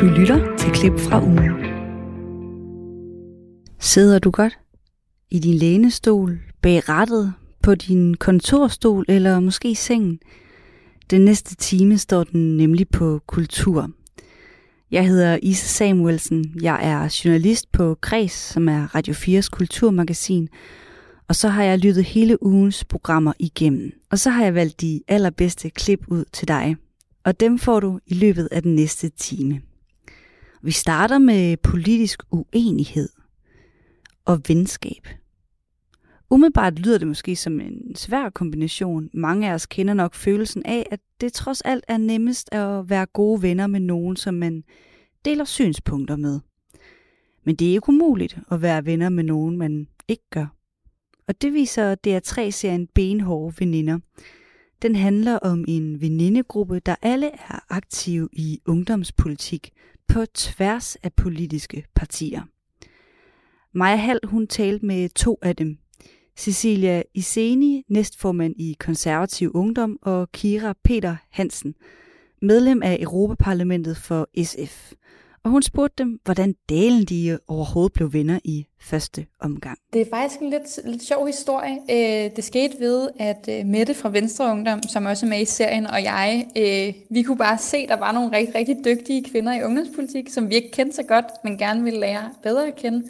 Du lytter til klip fra ugen. Sidder du godt? I din lænestol, bag rattet, på din kontorstol eller måske i sengen? Den næste time står den nemlig på kultur. Jeg hedder Isa Samuelsen. Jeg er journalist på Kres, som er Radio 4's kulturmagasin. Og så har jeg lyttet hele ugens programmer igennem. Og så har jeg valgt de allerbedste klip ud til dig. Og dem får du i løbet af den næste time. Vi starter med politisk uenighed og venskab. Umiddelbart lyder det måske som en svær kombination. Mange af os kender nok følelsen af, at det trods alt er nemmest at være gode venner med nogen, som man deler synspunkter med. Men det er ikke umuligt at være venner med nogen, man ikke gør. Og det viser DR3-serien Benhårde Veninder. Den handler om en venindegruppe, der alle er aktive i ungdomspolitik på tværs af politiske partier. Maja Hall, hun talte med to af dem. Cecilia Iseni, næstformand i Konservativ Ungdom, og Kira Peter Hansen, medlem af Europaparlamentet for SF og hun spurgte dem, hvordan dalen de øh, overhovedet blev venner i første omgang. Det er faktisk en lidt, lidt sjov historie. Øh, det skete ved, at øh, Mette fra Venstre Ungdom, som også er med i serien, og jeg, vi kunne bare se, at der var nogle rigtig, rigtig dygtige kvinder i ungdomspolitik, som vi ikke kendte så godt, men gerne ville lære bedre at kende.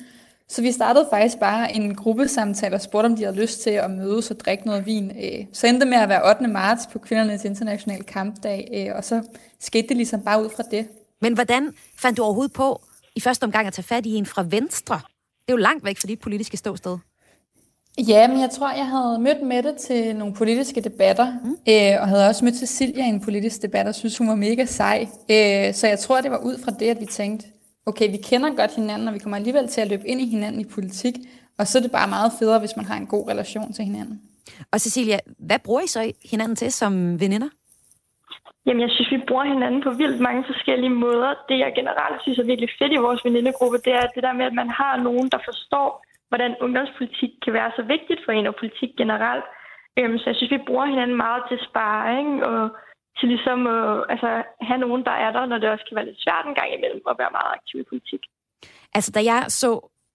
Så vi startede faktisk bare en gruppesamtale og spurgte, om de havde lyst til at mødes og drikke noget vin. Så endte det med at være 8. marts på kvindernes internationale kampdag, og så skete det ligesom bare ud fra det. Men hvordan fandt du overhovedet på i første omgang at tage fat i en fra Venstre? Det er jo langt væk fra dit politiske ståsted. Ja, men jeg tror, jeg havde mødt Mette til nogle politiske debatter, mm. øh, og havde også mødt Cecilia i en politisk debat, og synes, hun var mega sej. Øh, så jeg tror, det var ud fra det, at vi tænkte, okay, vi kender godt hinanden, og vi kommer alligevel til at løbe ind i hinanden i politik, og så er det bare meget federe, hvis man har en god relation til hinanden. Og Cecilia, hvad bruger I så hinanden til som veninder? Jamen, jeg synes, vi bruger hinanden på vildt mange forskellige måder. Det, jeg generelt synes er virkelig fedt i vores venindegruppe, det er det der med, at man har nogen, der forstår, hvordan ungdomspolitik kan være så vigtigt for en og politik generelt. Øhm, så jeg synes, vi bruger hinanden meget til sparring og til ligesom at altså, have nogen, der er der, når det også kan være lidt svært en gang imellem at være meget aktiv i politik. Altså, da jeg så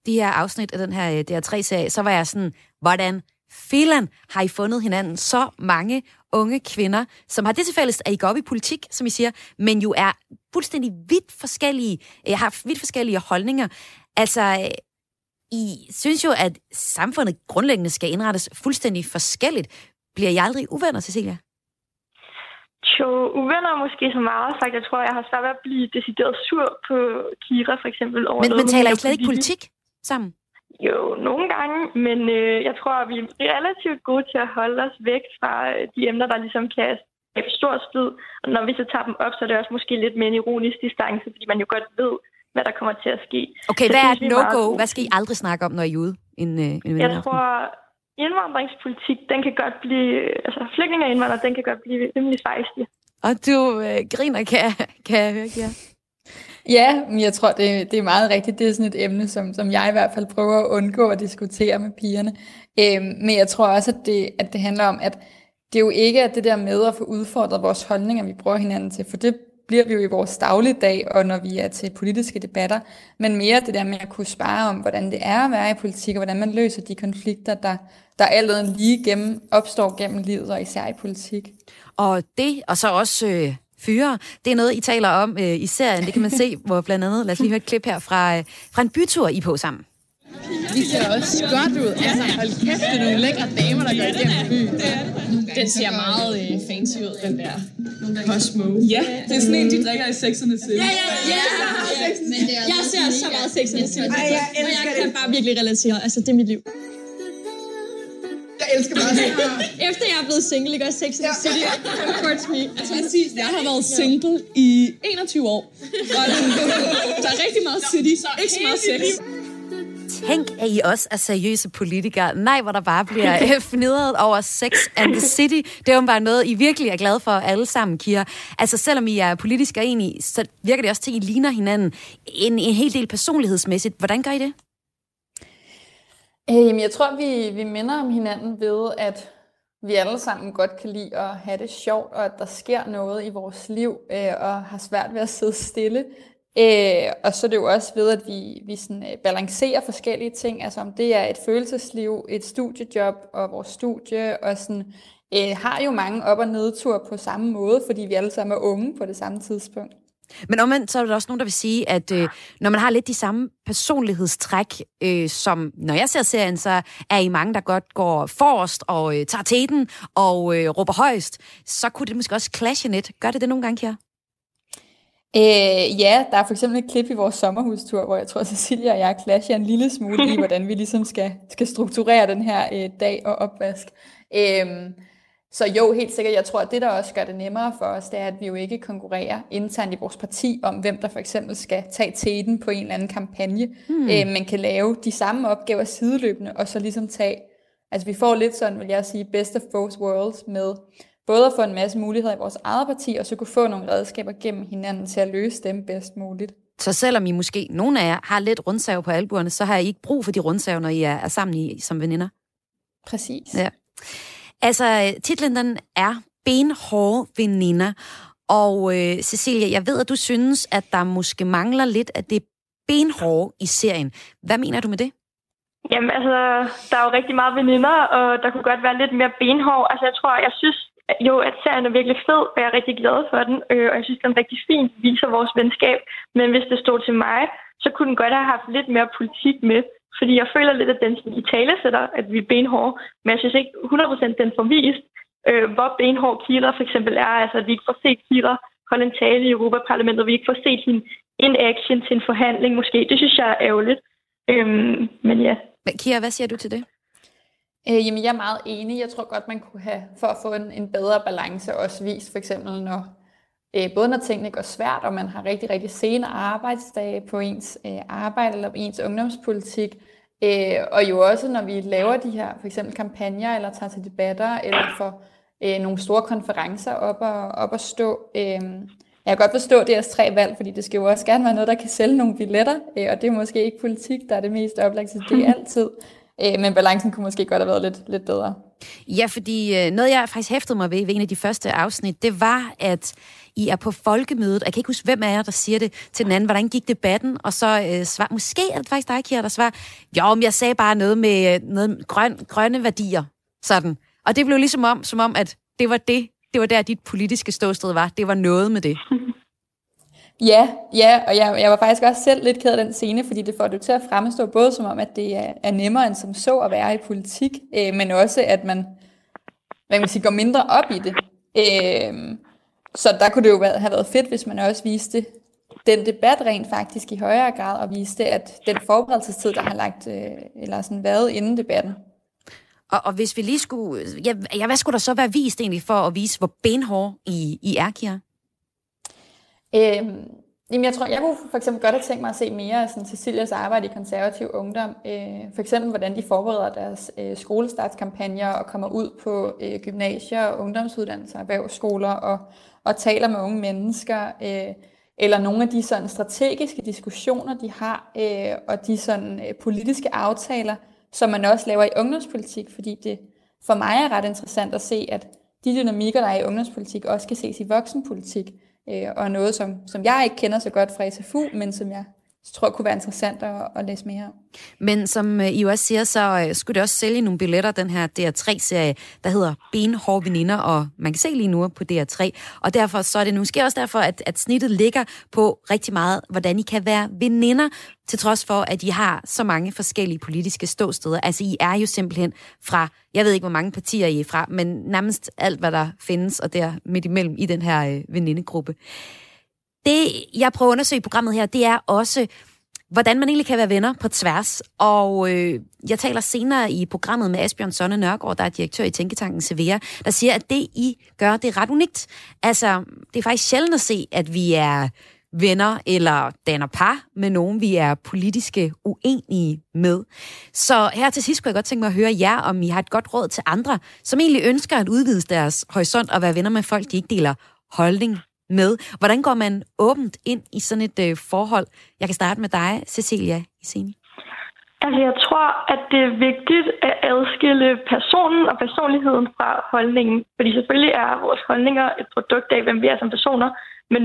de her afsnit af den her øh, DR3-serie, så var jeg sådan, hvordan filan har I fundet hinanden så mange unge kvinder, som har det til fælles, at I går op i politik, som I siger, men jo er fuldstændig vidt forskellige, jeg har vidt forskellige holdninger. Altså, I synes jo, at samfundet grundlæggende skal indrettes fuldstændig forskelligt. Bliver I aldrig uvenner, Cecilia? Jo, uvenner måske så meget sagt. Jeg tror, jeg har svært ved at blive decideret sur på Kira, for eksempel. Over men, men taler I slet ikke politik sammen? Jo, nogle gange, men øh, jeg tror, at vi er relativt gode til at holde os væk fra øh, de emner, der ligesom kan skabe stor splid. Og når vi så tager dem op, så er det også måske lidt mere en ironisk distance, fordi man jo godt ved, hvad der kommer til at ske. Okay, så hvad er et no-go? Hvad skal I aldrig snakke om, når I er ude? En, øh, en jeg tror, indvandringspolitik, den kan godt blive, altså flygtninge og indvandrere, den kan godt blive rimelig fejstig. Og du øh, griner, kan, kan jeg høre, ja. Ja, men jeg tror, det, det er meget rigtigt. Det er sådan et emne, som, som jeg i hvert fald prøver at undgå at diskutere med pigerne. Øhm, men jeg tror også, at det, at det handler om, at det er jo ikke at det der med at få udfordret vores holdninger, vi bruger hinanden til, for det bliver vi jo i vores dagligdag, og når vi er til politiske debatter, men mere det der med at kunne spare om, hvordan det er at være i politik, og hvordan man løser de konflikter, der, der alt lige gennem, opstår gennem livet, og især i politik. Og det, og så også øh, fyre. Det er noget, I taler om øh, i serien. Det kan man se, hvor blandt andet, lad os lige høre et klip her fra, øh, fra en bytur, I på sammen. Vi ser også godt ud. Altså, hold kæft, det er nogle lækre damer, der går igennem byen. Den ser meget øh, fancy ud, den der. Cosmo. Ja, det er sådan en, de drikker i sexerne til. Ja, ja, ja. er jeg ser så meget sexerne til. Og jeg kan bare virkelig relatere. Altså, det er mit liv. Jeg elsker bare det. Efter jeg er blevet single, ikke også Sex and the City, comforts me. Altså, jeg har været single i 21 år. Og der er rigtig meget city, ikke så meget sex. Tænk, at I også er seriøse politikere. Nej, hvor der bare bliver fnidret over Sex and the City. Det er jo bare noget, I virkelig er glade for alle sammen, Kira. Altså, selvom I er politisk og enige, så virker det også til, at I ligner hinanden en, en hel del personlighedsmæssigt. Hvordan gør I det? Øh, jamen, jeg tror, vi, vi minder om hinanden ved, at vi alle sammen godt kan lide at have det sjovt, og at der sker noget i vores liv, øh, og har svært ved at sidde stille. Øh, og så er det jo også ved, at vi, vi sådan, øh, balancerer forskellige ting, altså om det er et følelsesliv, et studiejob og vores studie, og sådan, øh, har jo mange op- og nedtur på samme måde, fordi vi alle sammen er unge på det samme tidspunkt. Men omvendt, så er der også nogen, der vil sige, at øh, når man har lidt de samme personlighedstræk, øh, som når jeg ser serien, så er I mange, der godt går forrest og øh, tager teten og øh, råber højst, så kunne det måske også clashe lidt. Gør det det nogle gange, Kjær? Øh, ja, der er for eksempel et klip i vores sommerhustur, hvor jeg tror, Cecilia og jeg clasher en lille smule i, hvordan vi ligesom skal, skal strukturere den her øh, dag og opvask. Øh, så jo, helt sikkert. Jeg tror, at det, der også gør det nemmere for os, det er, at vi jo ikke konkurrerer internt i vores parti om, hvem der for eksempel skal tage teten på en eller anden kampagne, hmm. øh, men kan lave de samme opgaver sideløbende, og så ligesom tage, altså vi får lidt sådan, vil jeg sige, best of both worlds med både at få en masse muligheder i vores eget parti, og så kunne få nogle redskaber gennem hinanden til at løse dem bedst muligt. Så selvom I måske, nogle af jer, har lidt rundsav på albuerne, så har I ikke brug for de rundsav, når I er, er sammen i, som veninder? Præcis. Ja. Altså, titlen den er Benhårde Veninder. Og øh, Cecilia, jeg ved, at du synes, at der måske mangler lidt af det benhårde i serien. Hvad mener du med det? Jamen altså, der er jo rigtig meget veninder, og der kunne godt være lidt mere benhård. Altså jeg tror, jeg synes jo, at serien er virkelig fed, og jeg er rigtig glad for den. Øh, og jeg synes, den rigtig fint viser vores venskab. Men hvis det stod til mig, så kunne den godt have haft lidt mere politik med. Fordi jeg føler lidt, at den i tale sætter, at vi er benhårde, men jeg synes ikke 100% den får vist, øh, hvor benhård Kieler for eksempel er. Altså, at vi ikke får set Kieler holde en tale i Europaparlamentet, vi ikke får set hende in action til en forhandling måske. Det synes jeg er ærgerligt. Øhm, men ja. Men Kira, hvad siger du til det? Øh, jamen, jeg er meget enig. Jeg tror godt, man kunne have, for at få en, en bedre balance, også vist for eksempel, når, øh, både når tingene går svært, og man har rigtig, rigtig sene arbejdsdage på ens øh, arbejde eller ens ungdomspolitik, øh, og jo også når vi laver de her for eksempel kampagner, eller tager til debatter, eller får øh, nogle store konferencer op og, op og stå. Øh, jeg kan godt forstå deres tre valg, fordi det skal jo også gerne være noget, der kan sælge nogle billetter, øh, og det er måske ikke politik, der er det mest oplagte, det er altid. Øh, men balancen kunne måske godt have været lidt, lidt bedre. Ja, fordi øh, noget, jeg faktisk hæftede mig ved ved en af de første afsnit, det var, at I er på folkemødet. Jeg kan ikke huske, hvem af jer, der siger det til den anden. Hvordan gik debatten? Og så øh, svar, måske er det faktisk dig, Kira, der svarer, jo, men jeg sagde bare noget med øh, noget grøn, grønne værdier. Sådan. Og det blev ligesom om, som om, at det var det, det var der, dit politiske ståsted var. Det var noget med det. Ja, ja, og jeg, jeg var faktisk også selv lidt ked af den scene, fordi det får det til at fremstå både som om, at det er, er nemmere end som så at være i politik, øh, men også at man, hvad kan man sige, går mindre op i det. Øh, så der kunne det jo have været fedt, hvis man også viste den debat rent faktisk i højere grad, og viste, at den forberedelsestid, der har lagt, øh, eller sådan været inden debatten. Og, og hvis vi lige skulle, ja, ja, hvad skulle der så være vist egentlig for at vise, hvor benhård I, I er, Kira? Øhm, jamen jeg tror, jeg kunne for eksempel godt have tænkt mig at se mere af sådan, Cecilias arbejde i konservativ ungdom. Øh, for eksempel, hvordan de forbereder deres øh, skolestartskampagner og kommer ud på øh, gymnasier, ungdomsuddannelser, erhvervsskoler og, og taler med unge mennesker. Øh, eller nogle af de sådan strategiske diskussioner, de har, øh, og de sådan øh, politiske aftaler, som man også laver i ungdomspolitik, fordi det for mig er ret interessant at se, at de dynamikker, der er i ungdomspolitik, også kan ses i voksenpolitik øh, og noget, som, som jeg ikke kender så godt fra SFU, men som jeg tror kunne være interessant at, at læse mere om. Men som øh, I jo også siger, så øh, skulle det også sælge nogle billetter, den her DR3-serie, der hedder Benhårde Veninder, og man kan se lige nu på DR3. Og derfor så er det måske også derfor, at, at snittet ligger på rigtig meget, hvordan I kan være veninder, til trods for, at I har så mange forskellige politiske ståsteder. Altså, I er jo simpelthen fra, jeg ved ikke, hvor mange partier I er fra, men nærmest alt, hvad der findes, og der midt imellem i den her øh, venindegruppe. Det, jeg prøver at undersøge i programmet her, det er også, hvordan man egentlig kan være venner på tværs. Og øh, jeg taler senere i programmet med Asbjørn Sonne Nørgaard, der er direktør i Tænketanken Severa, der siger, at det, I gør, det er ret unikt. Altså, det er faktisk sjældent at se, at vi er venner eller danner par med nogen, vi er politiske uenige med. Så her til sidst kunne jeg godt tænke mig at høre jer, om I har et godt råd til andre, som egentlig ønsker at udvide deres horisont og være venner med folk, de ikke deler holdning med. Hvordan går man åbent ind i sådan et øh, forhold? Jeg kan starte med dig, Cecilia Iseni. Altså, jeg tror, at det er vigtigt at adskille personen og personligheden fra holdningen. Fordi selvfølgelig er vores holdninger et produkt af, hvem vi er som personer, men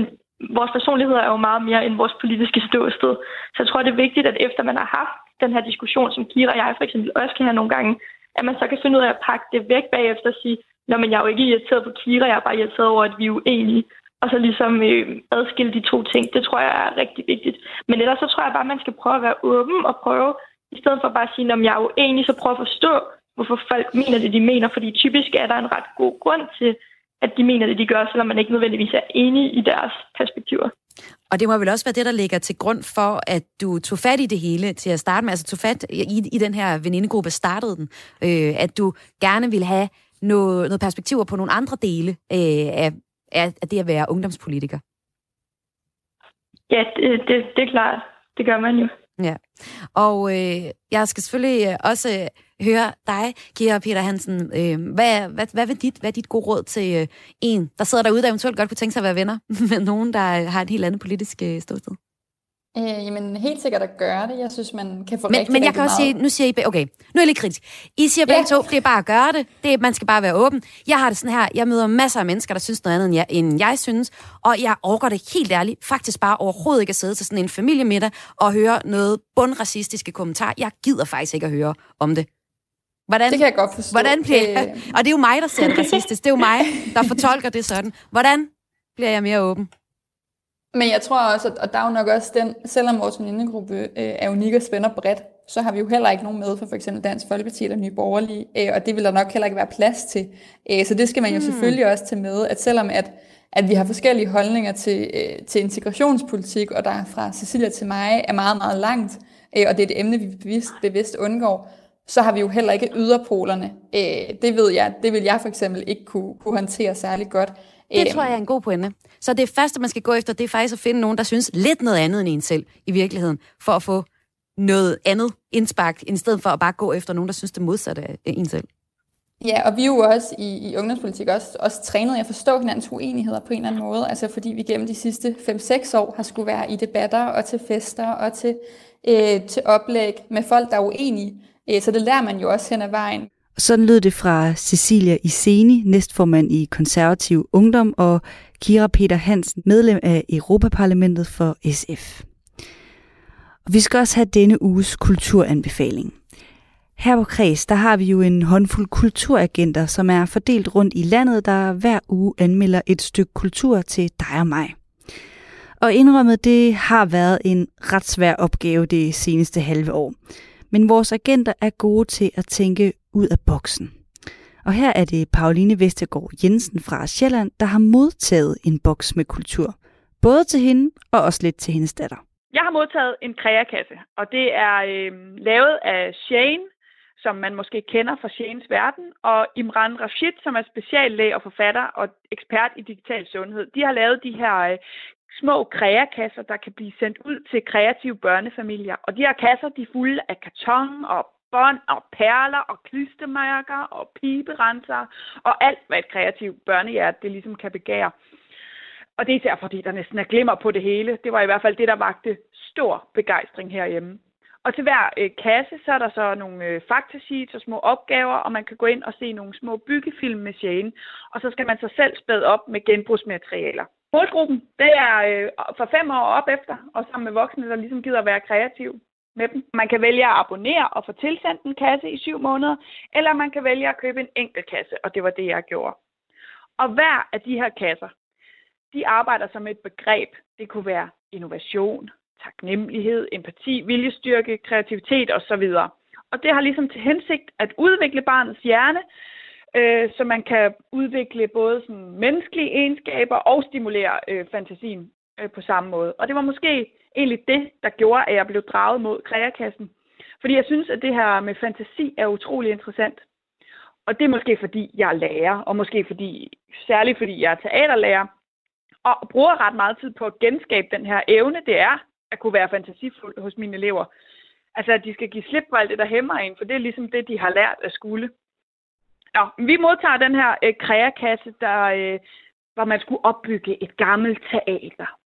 vores personligheder er jo meget mere end vores politiske ståsted. Så jeg tror, det er vigtigt, at efter man har haft den her diskussion, som Kira og jeg for eksempel også kan have nogle gange, at man så kan finde ud af at pakke det væk bagefter og sige, Nå, men jeg er jo ikke irriteret på Kira, jeg er bare irriteret over, at vi er uenige. Og så ligesom øh, adskille de to ting. Det tror jeg er rigtig vigtigt. Men ellers så tror jeg bare, at man skal prøve at være åben og prøve, i stedet for bare at sige, om jeg er uenig, så prøve at forstå, hvorfor folk mener det, de mener. Fordi typisk er der en ret god grund til, at de mener det, de gør, selvom man ikke nødvendigvis er enig i deres perspektiver. Og det må vel også være det, der ligger til grund for, at du tog fat i det hele til at starte med, altså tog fat i, i den her venindegruppe, startede den, øh, at du gerne ville have noget, noget perspektiver på nogle andre dele øh, af, af det at være ungdomspolitiker. Ja, det, det, det er klart. Det gør man jo. Ja, og øh, jeg skal selvfølgelig også høre dig, Kira Peter Hansen. Øh, hvad, hvad, hvad, vil dit, hvad er dit gode råd til øh, en, der sidder derude, der eventuelt godt kunne tænke sig at være venner med nogen, der har et helt andet politisk øh, ståsted? Øh, jamen, helt sikkert at gøre det. Jeg synes, man kan få men, rigtig, Men jeg rigtig kan også meget. sige, nu siger I, okay, nu er jeg lidt kritisk. I siger begge ja. to, det er bare at gøre det. det er, man skal bare være åben. Jeg har det sådan her, jeg møder masser af mennesker, der synes noget andet, end jeg, end jeg synes, og jeg overgår det helt ærligt, faktisk bare overhovedet ikke at sidde til sådan en familiemiddag og høre noget bundracistiske kommentar. Jeg gider faktisk ikke at høre om det. Hvordan, det kan jeg godt forstå. Hvordan bliver Øh, og det er jo mig, der ser det racistisk. Det er jo mig, der fortolker det sådan. Hvordan bliver jeg mere åben? Men jeg tror også, at og der er jo nok også den, selvom vores venindegruppe øh, er unik og spænder bredt, så har vi jo heller ikke nogen med for for eksempel Dansk Folkeparti eller Nye Borgerlige, øh, og det vil der nok heller ikke være plads til. Øh, så det skal man jo Hmm. selvfølgelig også tage med, at selvom at, at vi har forskellige holdninger til, øh, til integrationspolitik, og der fra Cecilia til mig er meget, meget langt, øh, og det er et emne, vi bevidst, bevidst undgår, så har vi jo heller ikke yderpolerne. Øh, det ved jeg, det vil jeg for eksempel ikke kunne, kunne håndtere særlig godt. Det Øh, tror jeg er en god pointe. Så det første, man skal gå efter, det er faktisk at finde nogen, der synes lidt noget andet end en selv i virkeligheden, for at få noget andet indspark, i stedet for at bare gå efter nogen, der synes det modsatte af en selv. Ja, og vi er jo også i, i ungdomspolitik også, også trænet i at forstå hinandens uenigheder på en eller anden måde. Altså fordi vi gennem de sidste 5-6 år har skulle være i debatter og til fester og til, øh, til oplæg med folk, der er uenige. Øh, så det lærer man jo også hen ad vejen. Sådan lød det fra Cecilia Iseni, næstformand i Konservativ Ungdom, og Kira Peter Hansen, medlem af Europaparlamentet for SF. Og vi skal også have denne uges kulturanbefaling. Her på Kreds, der har vi jo en håndfuld kulturagenter, som er fordelt rundt i landet, der hver uge anmelder et stykke kultur til dig og mig. Og indrømmet, det har været en ret svær opgave det seneste halve år. Men vores agenter er gode til at tænke ud af boksen. Og her er det Pauline Vestergaard Jensen fra Sjælland, der har modtaget en boks med kultur. Både til hende og også lidt til hendes datter. Jeg har modtaget en kreakasse, og det er øh, lavet af Shane, som man måske kender fra Shanes verden, og Imran Rashid, som er speciallæge og forfatter og ekspert i digital sundhed. De har lavet de her øh, små kreakasser, der kan blive sendt ud til kreative børnefamilier. Og de her kasser, de er fulde af karton og bånd og perler og klistermærker og piberenser og alt, hvad et kreativt børnehjerte det ligesom kan begære. Og det er især fordi, der næsten er glimmer på det hele. Det var i hvert fald det, der vagte stor begejstring herhjemme. Og til hver øh, kasse, så er der så nogle øh, faktasheets og små opgaver, og man kan gå ind og se nogle små byggefilm med Shane. Og så skal man så selv spæde op med genbrugsmaterialer. Målgruppen, det er øh, for fem år op efter, og sammen med voksne, der ligesom gider at være kreativ med dem. Man kan vælge at abonnere og få tilsendt en kasse i syv måneder, eller man kan vælge at købe en enkelt kasse, og det var det, jeg gjorde. Og hver af de her kasser, de arbejder som et begreb. Det kunne være innovation, taknemmelighed, empati, viljestyrke, kreativitet osv. Og det har ligesom til hensigt at udvikle barnets hjerne, øh, så man kan udvikle både sådan menneskelige egenskaber og stimulere øh, fantasien øh, på samme måde. Og det var måske egentlig det, der gjorde, at jeg blev draget mod kreakassen. Fordi jeg synes, at det her med fantasi er utrolig interessant. Og det er måske fordi, jeg er lærer, og måske fordi, særligt fordi jeg er teaterlærer, og bruger ret meget tid på at genskabe den her evne, det er at kunne være fantasifuld hos mine elever. Altså, at de skal give slip på alt det, der hæmmer en, for det er ligesom det, de har lært at skulle. Nå, vi modtager den her øh, kreakasse, der, øh, hvor man skulle opbygge et gammelt teater.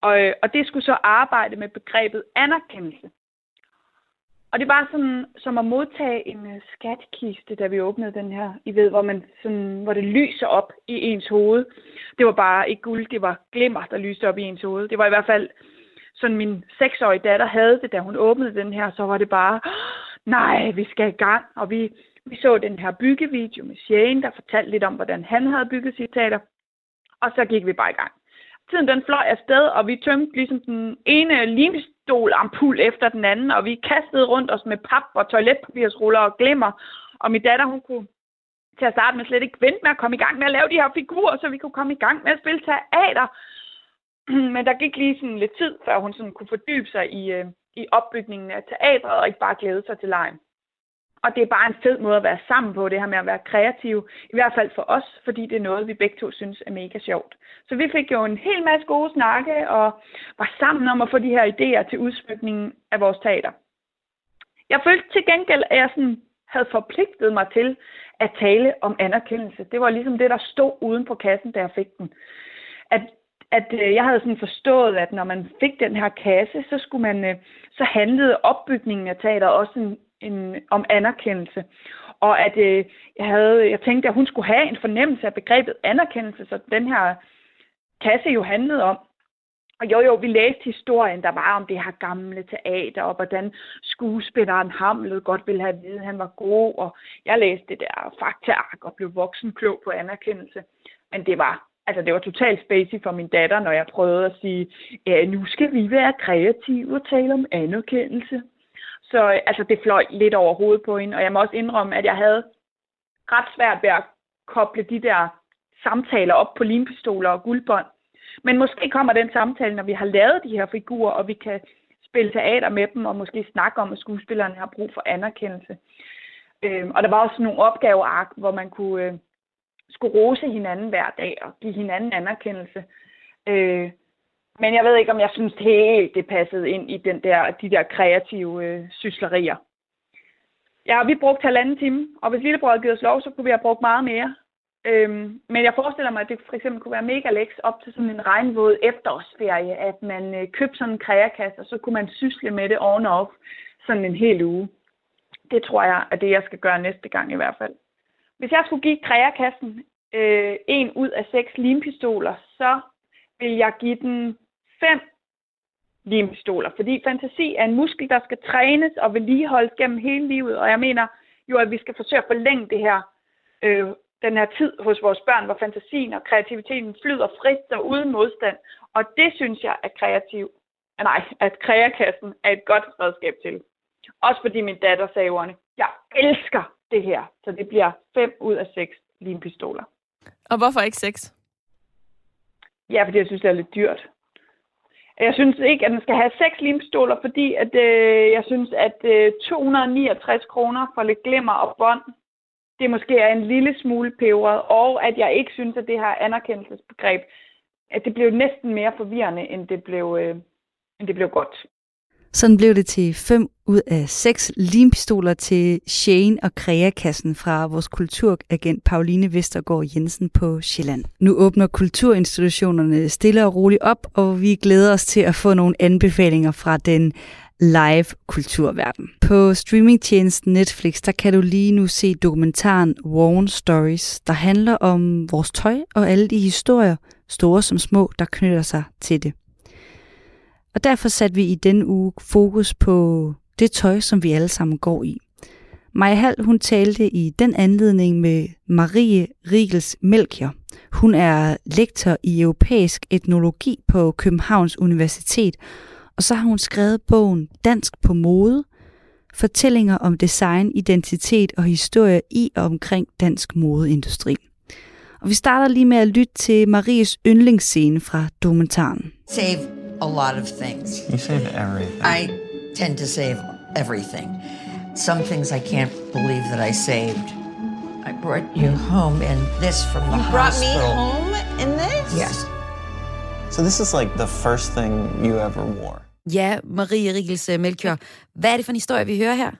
Og, øh, og det skulle så arbejde med begrebet anerkendelse. Og det var sådan, som at modtage en øh, skatkiste, da vi åbnede den her. I ved, hvor, man sådan, hvor det lyser op i ens hoved. Det var bare ikke guld, det var glimmer, der lyste op i ens hoved. Det var i hvert fald sådan min seksårige datter havde det, da hun åbnede den her, så var det bare, nej, vi skal i gang. Og vi, vi så den her byggevideo med Shane, der fortalte lidt om, hvordan han havde bygget sit teater. Og så gik vi bare i gang. Tiden den fløj afsted, og vi tømte ligesom den ene limstolampul efter den anden, og vi kastede rundt os med pap og toiletpapirsruller og glimmer. Og min datter, hun kunne til at starte med slet ikke vente med at komme i gang med at lave de her figurer, så vi kunne komme i gang med at spille teater. Men der gik lige sådan lidt tid, før hun sådan kunne fordybe sig i, øh, i opbygningen af teatret, og ikke bare glæde sig til lejen. Og det er bare en fed måde at være sammen på, det her med at være kreativ. I hvert fald for os, fordi det er noget, vi begge to synes er mega sjovt. Så vi fik jo en hel masse gode snakke, og var sammen om at få de her idéer til udsmykningen af vores teater. Jeg følte til gengæld, at jeg sådan havde forpligtet mig til at tale om anerkendelse. Det var ligesom det, der stod uden på kassen, da jeg fik den. At at øh, jeg havde sådan forstået, at når man fik den her kasse, så skulle man, øh, så handlede opbygningen af teater også en, en, om anerkendelse. Og at øh, jeg, havde, jeg tænkte, at hun skulle have en fornemmelse af begrebet anerkendelse, så den her kasse jo handlede om. Og jo, jo, vi læste historien, der var om det her gamle teater, og hvordan skuespilleren Hamlet godt ville have at vide, at han var god, og jeg læste det der faktaark og blev voksen klog på anerkendelse. Men det var altså det var totalt spacey for min datter, når jeg prøvede at sige, ja, nu skal vi være kreative og tale om anerkendelse. Så øh, altså, det fløj lidt over hovedet på hende, og jeg må også indrømme, at jeg havde ret svært ved at koble de der samtaler op på limpistoler og guldbånd. Men måske kommer den samtale, når vi har lavet de her figurer, og vi kan spille teater med dem, og måske snakke om, at skuespillerne har brug for anerkendelse. Øhm, og der var også nogle opgaveark, hvor man kunne, øh, skulle rose hinanden hver dag og give hinanden anerkendelse. Øh, men jeg ved ikke, om jeg synes helt, det passede ind i den der, de der kreative øh, syslerier. Ja, vi brugte halvanden time, og hvis lillebror havde givet os lov, så kunne vi have brugt meget mere. Øhm, men jeg forestiller mig, at det for eksempel kunne være mega læks op til sådan en regnvåd efterårsferie, at man øh, købte sådan en kreakasse, og så kunne man sysle med det on off sådan en hel uge. Det tror jeg er det, jeg skal gøre næste gang i hvert fald. Hvis jeg skulle give kreakassen øh, en ud af seks limpistoler, så vil jeg give den fem limpistoler. Fordi fantasi er en muskel, der skal trænes og vedligeholdes gennem hele livet. Og jeg mener jo, at vi skal forsøge at forlænge det her, øh, den her tid hos vores børn, hvor fantasien og kreativiteten flyder frit og uden modstand. Og det synes jeg, at kreativ, nej, at kreakassen er et godt redskab til. Også fordi min datter sagde ordene, jeg elsker det her. Så det bliver 5 ud af 6 limpistoler. Og hvorfor ikke 6? Ja, fordi jeg synes, det er lidt dyrt. Jeg synes ikke, at den skal have seks limpistoler, fordi at, øh, jeg synes, at øh, 269 kroner for lidt glimmer og bånd, det måske er en lille smule peberet, og at jeg ikke synes, at det her anerkendelsesbegreb, at det blev næsten mere forvirrende, end det blev, øh, end det blev godt. Sådan blev det til 5 ud af 6 limpistoler til Shane og Kreakassen fra vores kulturagent Pauline Vestergaard Jensen på Sjælland. Nu åbner kulturinstitutionerne stille og roligt op, og vi glæder os til at få nogle anbefalinger fra den live kulturverden. På streamingtjenesten Netflix, der kan du lige nu se dokumentaren Worn Stories, der handler om vores tøj og alle de historier, store som små, der knytter sig til det. Og derfor satte vi i denne uge fokus på det tøj, som vi alle sammen går i. Maja Hall, hun talte i den anledning med Marie Riegels Melchior. Hun er lektor i europæisk etnologi på Københavns Universitet, og så har hun skrevet bogen Dansk på mode, fortællinger om design, identitet og historie i og omkring dansk modeindustri. Og vi starter lige med at lytte til Maries yndlingsscene fra dokumentaren. Save a lot of things. You save everything. I tend to save everything. Some things I can't believe that I saved. I brought you home in this from the you hospital. You brought me home in this? Yes. So this is like the first thing you ever wore. Ja, Marie Rigels Melchior. Hvad er det for en historie, vi hører her?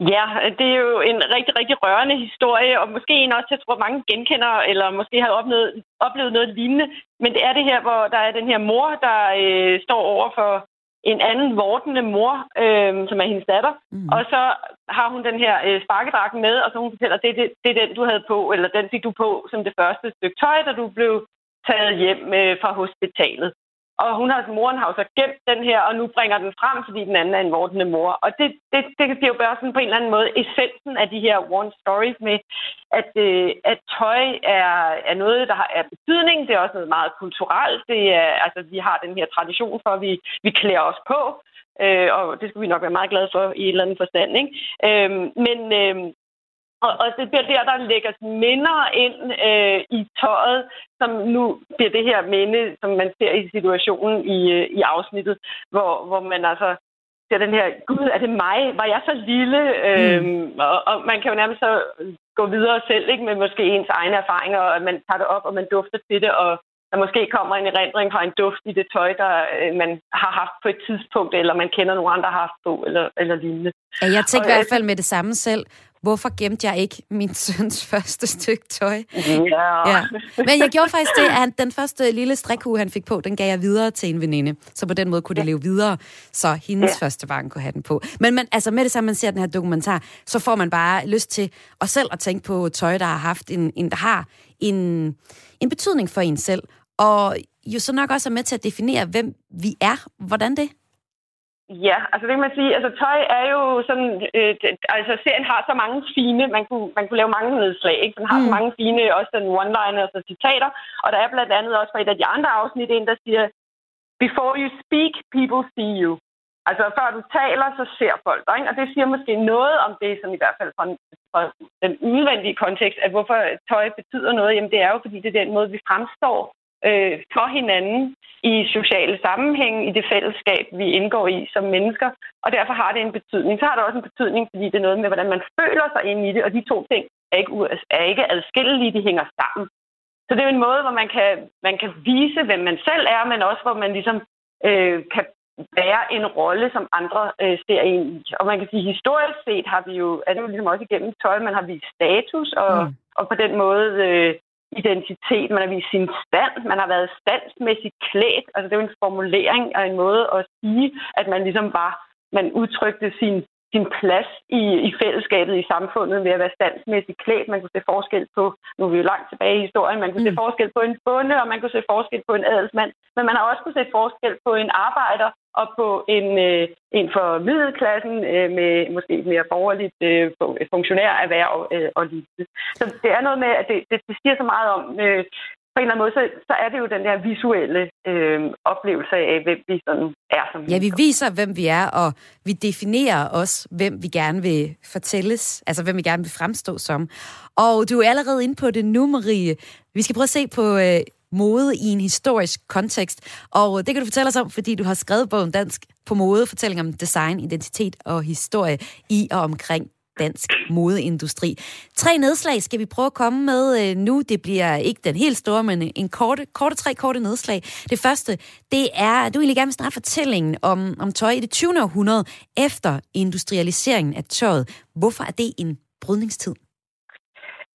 Ja, det er jo en rigtig, rigtig rørende historie, og måske en også, jeg tror, mange genkender, eller måske har oplevet, oplevet noget lignende. Men det er det her, hvor der er den her mor, der øh, står over for en anden vortende mor, øh, som er hendes datter. Mm. Og så har hun den her øh, sparkedragt med, og så hun fortæller, det, det, det er den, du havde på, eller den fik du på som det første stykke tøj, da du blev taget hjem øh, fra hospitalet. Og hun har, moren har jo så gemt den her, og nu bringer den frem, fordi den anden er en vortende mor. Og det, det, det bliver jo bare sådan på en eller anden måde essensen af de her one stories med, at, øh, at tøj er, er noget, der har er betydning. Det er også noget meget kulturelt. Det er, altså, vi har den her tradition for, at vi, vi klæder os på. Øh, og det skal vi nok være meget glade for i et eller andet forstand. Ikke? Øh, men, øh, og, og det bliver der, der lægges minder ind øh, i tøjet, som nu bliver det her minde, som man ser i situationen i, øh, i afsnittet, hvor, hvor man altså ser den her, gud, er det mig? Var jeg så lille? Øh, mm. og, og man kan jo nærmest så gå videre selv, ikke, med måske ens egne erfaringer, og man tager det op, og man dufter til det, og der måske kommer en erindring fra en duft i det tøj, der øh, man har haft på et tidspunkt, eller man kender nogle andre, der har haft på, eller, eller lignende. Ja, jeg tænker og, i hvert fald med det samme selv hvorfor gemte jeg ikke min søns første stykke tøj? Ja. ja. Men jeg gjorde faktisk det, at den første lille strikhue, han fik på, den gav jeg videre til en veninde. Så på den måde kunne det leve videre, så hendes ja. første barn kunne have den på. Men man, altså med det samme, man ser den her dokumentar, så får man bare lyst til at selv at tænke på tøj, der har haft en, en der har en, en betydning for en selv. Og jo så nok også er med til at definere, hvem vi er. Hvordan det? Ja, altså det kan man sige, altså tøj er jo sådan, øh, altså serien har så mange fine, man kunne, man kunne lave mange nedslag, ikke? Den har mm. så mange fine, også den one-liners og citater, og der er blandt andet også fra et af de andre afsnit en, der siger, before you speak, people see you. Altså før du taler, så ser folk dig, ikke? og det siger måske noget om det, som i hvert fald fra, fra den udvendige kontekst, at hvorfor tøj betyder noget, jamen det er jo, fordi det er den måde, vi fremstår øh, for hinanden i sociale sammenhænge, i det fællesskab, vi indgår i som mennesker, og derfor har det en betydning. Så har det også en betydning, fordi det er noget med, hvordan man føler sig ind i det, og de to ting er ikke, er ikke adskillelige, de hænger sammen. Så det er jo en måde, hvor man kan, man kan vise, hvem man selv er, men også hvor man ligesom øh, kan være en rolle, som andre øh, ser ind i. Og man kan sige, historisk set har vi jo, er det jo ligesom også igennem tøj, man har vist status, og, mm. og på den måde øh, identitet, man har vist sin stand, man har været standsmæssigt klædt. Altså det er jo en formulering og en måde at sige, at man ligesom var, man udtrykte sin, sin plads i, i fællesskabet i samfundet ved at være standsmæssigt klædt. Man kunne se forskel på, nu er vi jo langt tilbage i historien, man kunne mm. se forskel på en bonde, og man kunne se forskel på en adelsmand. Men man har også kunne se forskel på en arbejder og på en, øh, en for middelklassen øh, med måske mere borgerligt øh, funktionærerhverv øh, og lignende. Så det er noget med, at det, det, det siger så meget om, øh, på en eller anden måde, så, så er det jo den der visuelle øh, oplevelse af, hvem vi sådan er som Ja, vi viser, hvem vi er, og vi definerer også, hvem vi gerne vil fortælles, altså hvem vi gerne vil fremstå som. Og du er allerede inde på det nu, Marie. Vi skal prøve at se på øh, mode i en historisk kontekst. Og det kan du fortælle os om, fordi du har skrevet bogen Dansk på mode, fortælling om design, identitet og historie i og omkring dansk modeindustri. Tre nedslag skal vi prøve at komme med øh, nu. Det bliver ikke den helt store, men en korte, korte tre korte nedslag. Det første, det er, du egentlig gerne starte fortællingen om, om tøj i det 20. århundrede efter industrialiseringen af tøjet. Hvorfor er det en brydningstid?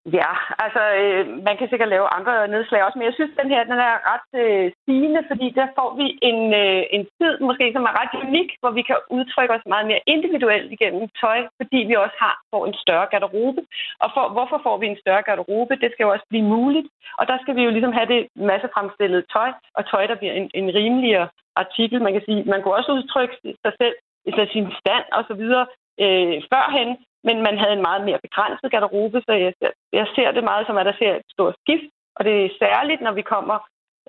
Ja, altså øh, man kan sikkert lave andre nedslag også, men jeg synes, den her den er ret øh, stigende, fordi der får vi en, øh, en tid, måske som er ret unik, hvor vi kan udtrykke os meget mere individuelt igennem tøj, fordi vi også har får en større garderobe. Og for, hvorfor får vi en større garderobe? Det skal jo også blive muligt, og der skal vi jo ligesom have det massefremstillede tøj, og tøj, der bliver en, en rimeligere artikel. Man kan sige, man kunne også udtrykke sig selv, sin stand og så videre øh, førhen, men man havde en meget mere begrænset garderobe, så jeg, jeg ser det meget som, at der ser et stort skift, og det er særligt, når vi kommer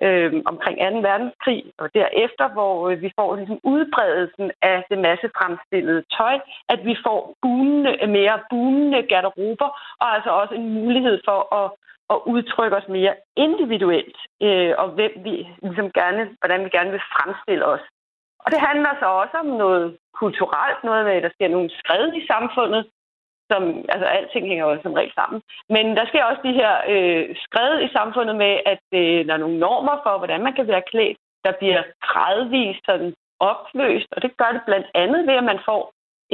øh, omkring 2. verdenskrig og derefter, hvor øh, vi får ligesom udbredelsen af det massefremstillede tøj, at vi får bunende, mere bunende garderober, og altså også en mulighed for at, at udtrykke os mere individuelt, øh, og hvem vi ligesom gerne, hvordan vi gerne vil fremstille os. Og det handler så også om noget kulturelt, noget med, at der sker nogle skred i samfundet, som, altså alting hænger jo som regel sammen. Men der sker også de her øh, skred i samfundet med, at øh, der er nogle normer for, hvordan man kan være klædt, der bliver gradvist sådan opløst, og det gør det blandt andet ved, at man får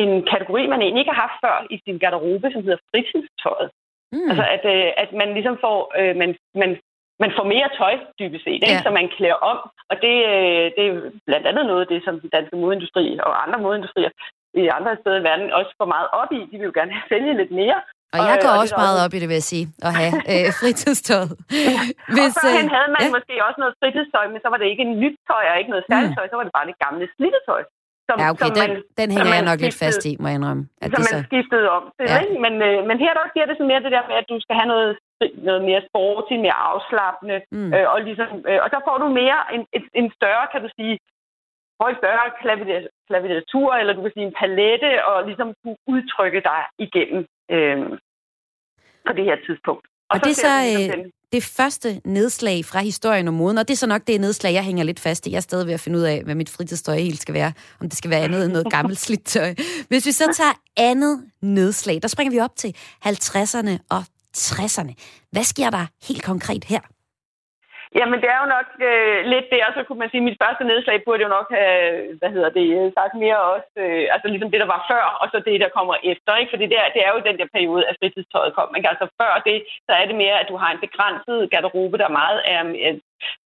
en kategori, man egentlig ikke har haft før i sin garderobe, som hedder fritidstøjet. Mm. Altså at, øh, at man ligesom får, øh, man, man man får mere tøj, dybest set, ikke? Ja. så man klæder om. Og det, øh, det er blandt andet noget af det, som den danske modeindustri og andre modeindustrier i andre steder i verden også går meget op i. De vil jo gerne sælge lidt mere. Og jeg går øh, også det er meget op i det, vil jeg sige, at have øh, fritidstøjet. Hvis, og førhen havde man ja. måske også noget fritidstøj, men så var det ikke en nyt tøj og ikke noget særligt tøj, så var det bare det gamle slidte tøj. Som, Ja, okay, som den, den hænger jeg man nok lidt skiftede- fast i, må jeg indrømme. At som det man så... skiftede om til, Ja. ikke? Men, øh, men her der giver det sådan mere det der med, at du skal have noget, noget mere sporty, mere afslappende, Mm. øh, og, ligesom, øh, og så får du mere en, en, en større, kan du sige, får en større klaviatur, eller du kan sige en palette, og ligesom kunne udtrykke dig igennem øh, på det her tidspunkt. Og, og det er så ligesom øh, det første nedslag fra historien om moden, og det er så nok det nedslag, jeg hænger lidt fast i. Jeg er stadig ved at finde ud af, hvad mit fritidstøj helt skal være. Om det skal være andet end noget gammelt slidt tøj. Hvis vi så tager andet nedslag, der springer vi op til 50'erne og 60'erne. Hvad sker der helt konkret her? Jamen, det er jo nok øh, lidt det, og så kunne man sige, at mit første nedslag burde jo nok have, hvad hedder det, øh, sagt mere også, øh, altså ligesom det, der var før, og så det, der kommer efter, ikke? Fordi det er, det er jo den der periode, at fritidstøjet kom. Men altså før det, så er det mere, at du har en begrænset garderobe, der meget er øh,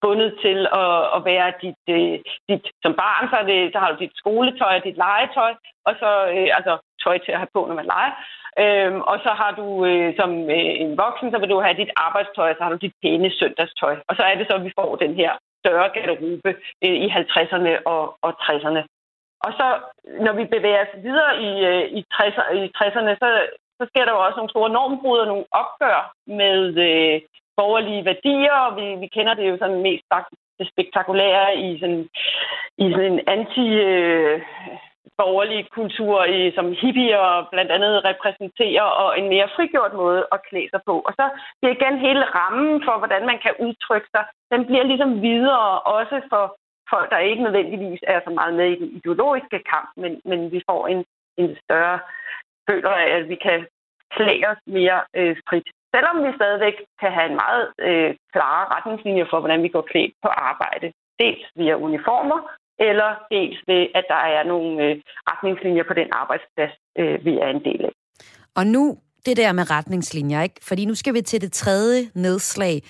bundet til at, at være dit, øh, dit, som barn, så, er det, så har du dit skoletøj og dit legetøj, og så øh, altså tøj til at have på, når man leger. Øhm, og så har du øh, som øh, en voksen, så vil du have dit arbejdstøj, og så har du dit pæne søndagstøj. Og så er det så, at vi får den her større garderobe øh, i 50'erne og, og 60'erne. Og så, når vi bevæger os videre i, øh, i, 60'erne, i 60'erne, så, så sker der jo også nogle store normbrud og nogle opgør med øh, borgerlige værdier, og vi, vi kender det jo sådan mest det spektakulære i sådan, i sådan en anti... Øh, borgerlige kultur, i, som hippier blandt andet repræsenterer, og en mere frigjort måde at klæde sig på. Og så det er igen hele rammen for, hvordan man kan udtrykke sig, den bliver ligesom videre også for folk, der ikke nødvendigvis er så meget med i den ideologiske kamp, men, men vi får en, en større føler af, at vi kan klæde os mere øh, frit. Selvom vi stadigvæk kan have en meget øh, klare retningslinjer for, hvordan vi går klædt på arbejde. Dels via uniformer, eller dels ved, at der er nogle øh, retningslinjer på den arbejdsplads, øh, vi er en del af. Og nu det der med retningslinjer, ikke? Fordi nu skal vi til det tredje nedslag,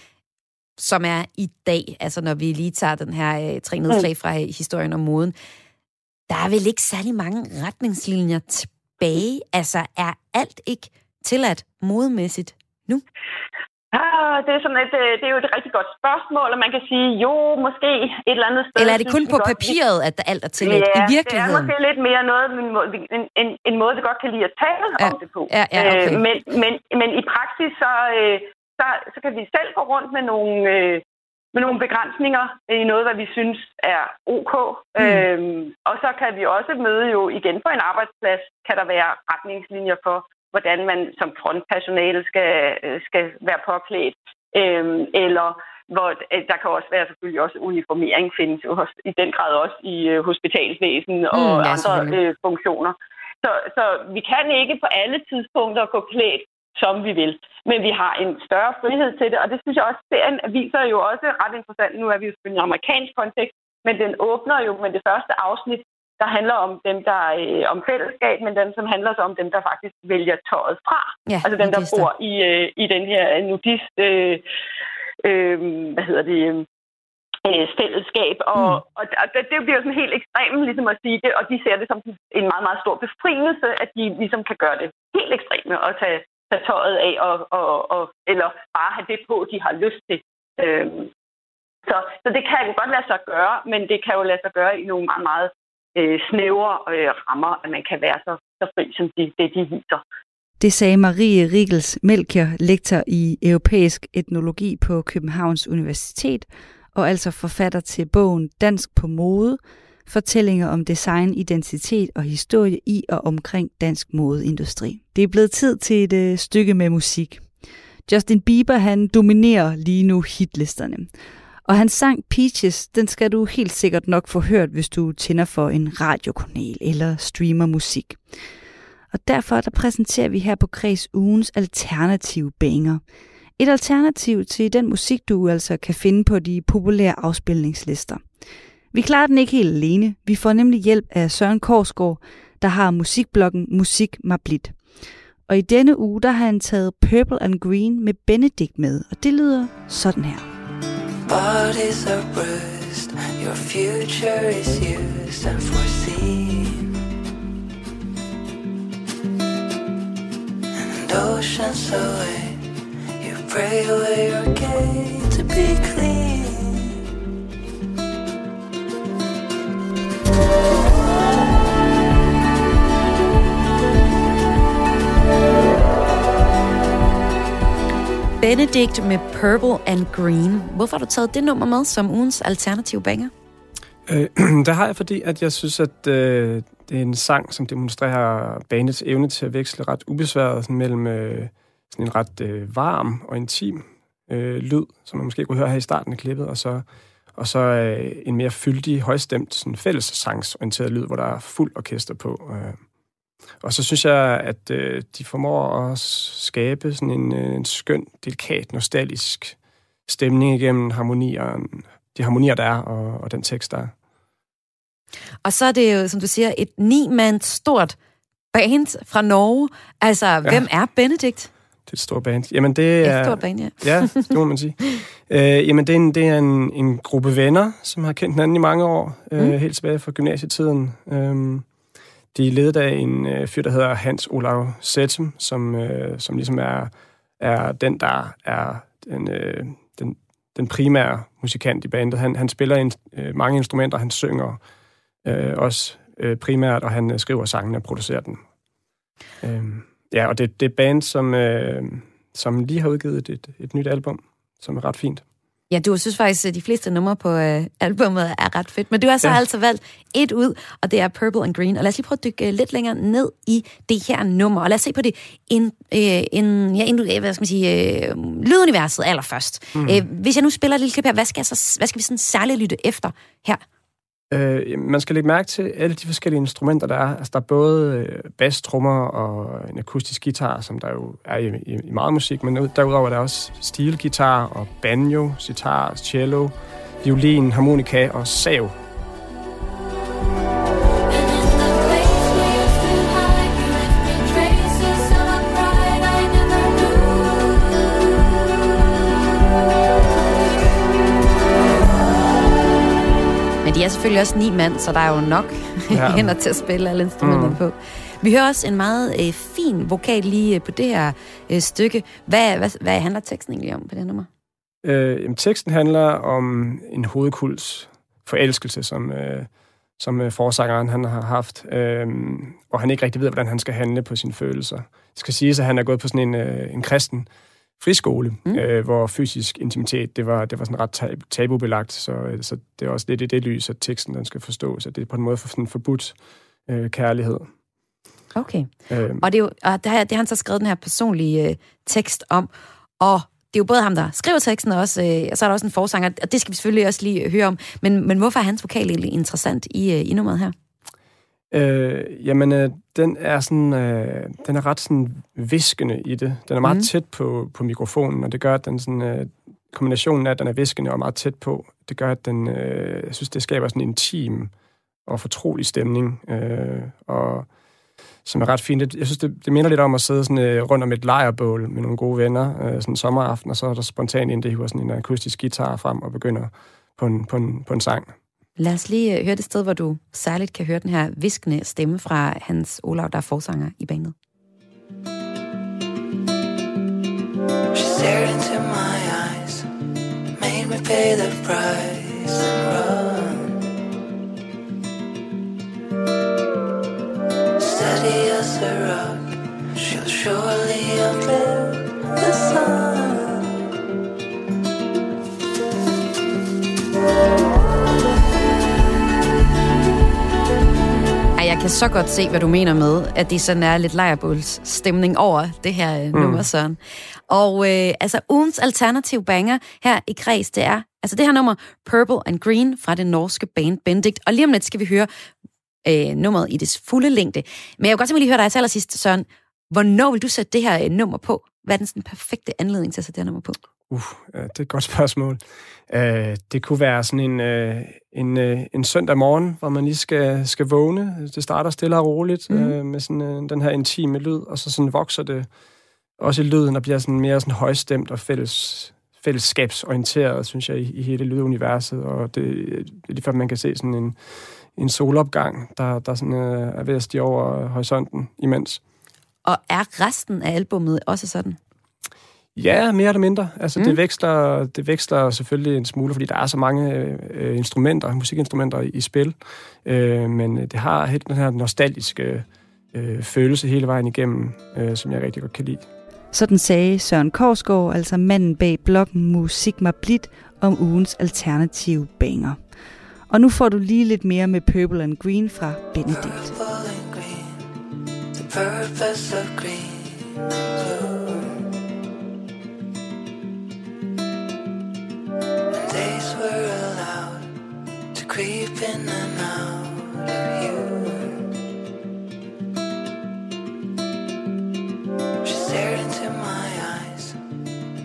som er i dag, altså når vi lige tager den her øh, tre nedslag fra øh, historien om moden. Der er vel ikke særlig mange retningslinjer tilbage? Altså er alt ikke tilladt modemæssigt nu? Ah, det, er sådan et, øh, det er jo et rigtig godt spørgsmål, og man kan sige, jo, måske et eller andet sted. Eller er det kun på godt, papiret, at der alt er tilladt? Ja, I det er virkeligheden? måske lidt mere noget, en, en, en, en måde, vi godt kan lide at tale Ja. om det på. Ja, ja, okay. Øh, men, men, men i praksis, så, øh, så, så kan vi selv gå rundt med nogle, øh, med nogle begrænsninger i noget, hvad vi synes er ok. Mm. Øhm, og så kan vi også møde jo igen på en arbejdsplads, kan der være retningslinjer for, hvordan man som frontpersonale skal, øh, skal være påklædt. Øhm, eller hvor øh, der kan også være selvfølgelig også uniformering findes jo i den grad også i øh, hospitalsvæsen og Mm, ja, andre øh, funktioner. Så, så vi kan ikke på alle tidspunkter gå klædt, som vi vil. Men vi har en større frihed til det, og det synes jeg også, serien viser jo også ret interessant. Nu er vi jo selvfølgelig i en amerikansk kontekst, men den åbner jo med det første afsnit, der handler om dem, der øh, om fællesskab, men den, som handler så om dem, der faktisk vælger tøjet fra. Ja, altså dem, der bor i, øh, i den her nudist, øh, øh, hvad hedder det, øh, fællesskab. Og, mm. og, og det, det bliver jo sådan helt ekstremt ligesom at sige det, og de ser det som en meget, meget stor befrielse, at de ligesom kan gøre det helt ekstreme og tage, tage tøjet af, og, og, og, eller bare have det på, de har lyst til. Øhm, så, så det kan jo godt lade sig gøre, men det kan jo lade sig gøre i nogle meget, meget øh, snævre øh, rammer, at man kan være så, så fri, som de, det de viser. Det sagde Marie Riegels Melchior, lektor i europæisk etnologi på Københavns Universitet, og altså forfatter til bogen Dansk på mode, fortællinger om design, identitet og historie i og omkring dansk modeindustri. Det er blevet tid til et øh, stykke med musik. Justin Bieber han dominerer lige nu hitlisterne. Og hans sang Peaches, den skal du helt sikkert nok få hørt, hvis du tænder for en radiokanal eller streamer musik. Og derfor der præsenterer vi her på Kreds ugens alternative banger. Et alternativ til den musik, du altså kan finde på de populære afspilningslister. Vi klarer den ikke helt alene. Vi får nemlig hjælp af Søren Korsgaard, der har musikbloggen Musik Mablit. Og i denne uge, der har han taget Purple and Green med Benedict med, og det lyder sådan her. Bodies are bruised, your future is used and foreseen. And oceans away, you pray away your gate to be clean. Benedict med Purple and Green. Hvorfor har du taget det nummer med som ugens alternative banger? Øh, det har jeg, fordi at jeg synes, at øh, det er en sang, som demonstrerer bandets evne til at veksle ret ubesværet sådan mellem øh, sådan en ret øh, varm og intim øh, lyd, som man måske kunne høre her i starten af klippet, og så, og så øh, en mere fyldig, højstemt, sådan fællessangsorienteret lyd, hvor der er fuld orkester på. Øh. Og så synes jeg, at øh, de formår at skabe sådan en, øh, en skøn, delikat, nostalgisk stemning igennem harmonierne, de harmonier, der er, og, og den tekst, der er. Og så er det jo, som du siger, et ni-mand stort band fra Norge. Altså, ja. hvem er Benedikt? Det er et stort band. Jamen, det er... Et stort band, ja. ja, det må man sige. Øh, jamen, det er, en, det er en, en gruppe venner, som har kendt hinanden i mange år, øh, mm. helt tilbage fra gymnasietiden. Øh, de er ledet af en øh, fyr, der hedder Hans Olav Sætum, som, øh, som ligesom er, er den, der er den, øh, den, den primære musikant i bandet. Han, han spiller in, øh, mange instrumenter, han synger øh, også øh, primært, og han øh, skriver sangene og producerer dem. Øh, ja, og det, det er band, som, øh, som lige har udgivet et, et nyt album, som er ret fint. Ja, du synes faktisk, at de fleste numre på øh, albumet er ret fedt. Men du har så ja. altså valgt et ud, og det er Purple and Green. Og lad os lige prøve at dykke øh, lidt længere ned i det her nummer. Og lad os se på det en, øh, en, ja, en, øh, hvad skal man sige, øh, lyduniverset allerførst. Mm. Øh, hvis jeg nu spiller et lille klip her, hvad skal, så, hvad skal vi sådan særligt lytte efter her? Øh, man skal lægge mærke til alle de forskellige instrumenter, der er. Altså, der er både øh, bass, trommer og en akustisk guitar, som der jo er i, i, i meget musik, men derudover er der også stilgitar og banjo, sitar, cello, violin, harmonika og sav. De er selvfølgelig også ni mand, så der er jo nok ja. hænder til at spille alle instrumenterne mm. på. Vi hører også en meget øh, fin vokal lige øh, på det her øh, stykke. Hvad, hvad, hvad handler teksten egentlig om på det her nummer? Øh, jamen, teksten handler om en hovedkuls forelskelse, som, øh, som øh, forsangeren han har haft, øh, og han ikke rigtig ved, hvordan han skal handle på sine følelser. Det skal siges, at han er gået på sådan en, øh, en kristen friskole, mm. øh, hvor fysisk intimitet, det var, det var sådan ret tab tabubelagt, så, øh, så det er også lidt i det lys, at teksten den skal forstås, at det er på en måde for sådan forbudt øh, kærlighed. Okay. Øhm. Og, det, er jo, og det, har, det har han så skrevet den her personlige øh, tekst om, og det er jo både ham, der skriver teksten, og, også, øh, og så er der også en forsanger, og det skal vi selvfølgelig også lige høre om. Men, men hvorfor er hans vokal egentlig interessant i, øh, i nummeret her? Øh, jamen, øh, den er sådan, øh, den er ret sådan viskende i det. Den er meget mm. tæt på, på mikrofonen, og det gør, at den sådan, øh, kombinationen af, at den er viskende og meget tæt på, det gør, at den, øh, jeg synes, det skaber sådan en intim og fortrolig stemning, øh, og som er ret fint. Jeg synes, det, det minder lidt om at sidde sådan, øh, rundt om et lejrbål med nogle gode venner, øh, sådan en sommeraften, og så er der spontant en, det hiver sådan en akustisk guitar frem og begynder på en, på en, på en sang. Lad os lige øh, høre det sted, hvor du særligt kan høre den her viskende stemme fra Hans Olav, der er forsanger i bandet. She stared into my eyes, made me pay the price and run. Steady as a rock, she'll surely outlive the sun. Kan så godt se, hvad du mener med, at det sådan er lidt lejrebåls stemning over det her mm. nummer, Søren. Og øh, altså, ugens alternativ banger her i Kreds, det er altså det her nummer, Purple and Green, fra det norske band Benedict. Og lige om lidt skal vi høre øh, nummeret i dets fulde længde. Men jeg vil godt simpelthen lige høre dig til allersidst, Søren. Hvornår vil du sætte det her øh, nummer på? Hvad er den sådan perfekte anledning til at sætte det her nummer på? Uh, ja, det er et godt spørgsmål. Uh, det kunne være sådan en, uh, en, uh, en søndag morgen, hvor man lige skal, skal vågne. Det starter stille og roligt mm. uh, med sådan, uh, den her intime lyd, og så sådan vokser det også i lyden og bliver sådan mere sådan højstemt og fælles, fællesskabsorienteret, synes jeg, i, i hele lyduniverset, og det, det er lige før, man kan se sådan en, en solopgang, der, der sådan, øh, er ved at stige over horisonten imens. Og er resten af albummet også sådan? Ja, mere eller mindre. Altså, mm. det, veksler, det veksler selvfølgelig en smule, fordi der er så mange øh, instrumenter, musikinstrumenter i, i spil. Øh, men det har helt den her nostalgiske øh, følelse hele vejen igennem, øh, som jeg rigtig godt kan lide. Sådan sagde Søren Korsgaard, altså manden bag bloggen Musik mig blidt, om ugens alternative banger. Og nu får du lige lidt mere med Purple and Green fra Benedict. The purpose of green blue. Days were allowed to creep in and out of you. She stared into my eyes,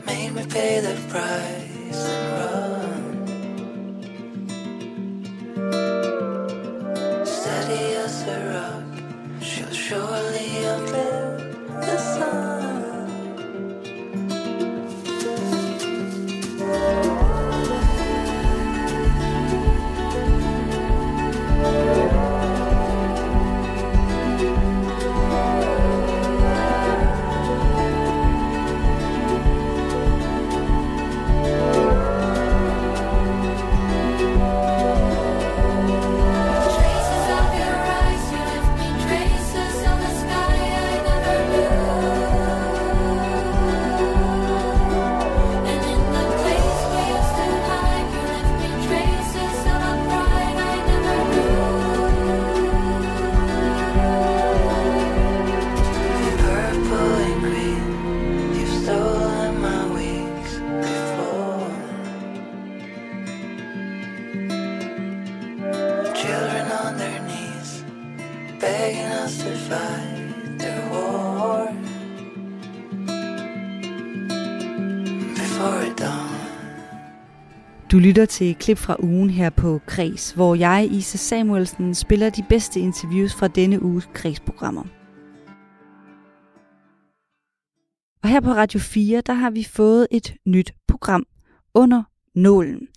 made me pay the price and run. Steady as a rock, she'll surely outlive the sun. Du lytter til et klip fra ugen her på Kres, hvor jeg, Isa Samuelsen, spiller de bedste interviews fra denne uges Kres-programmer. Og her på Radio 4, der har vi fået et nyt program under nålen.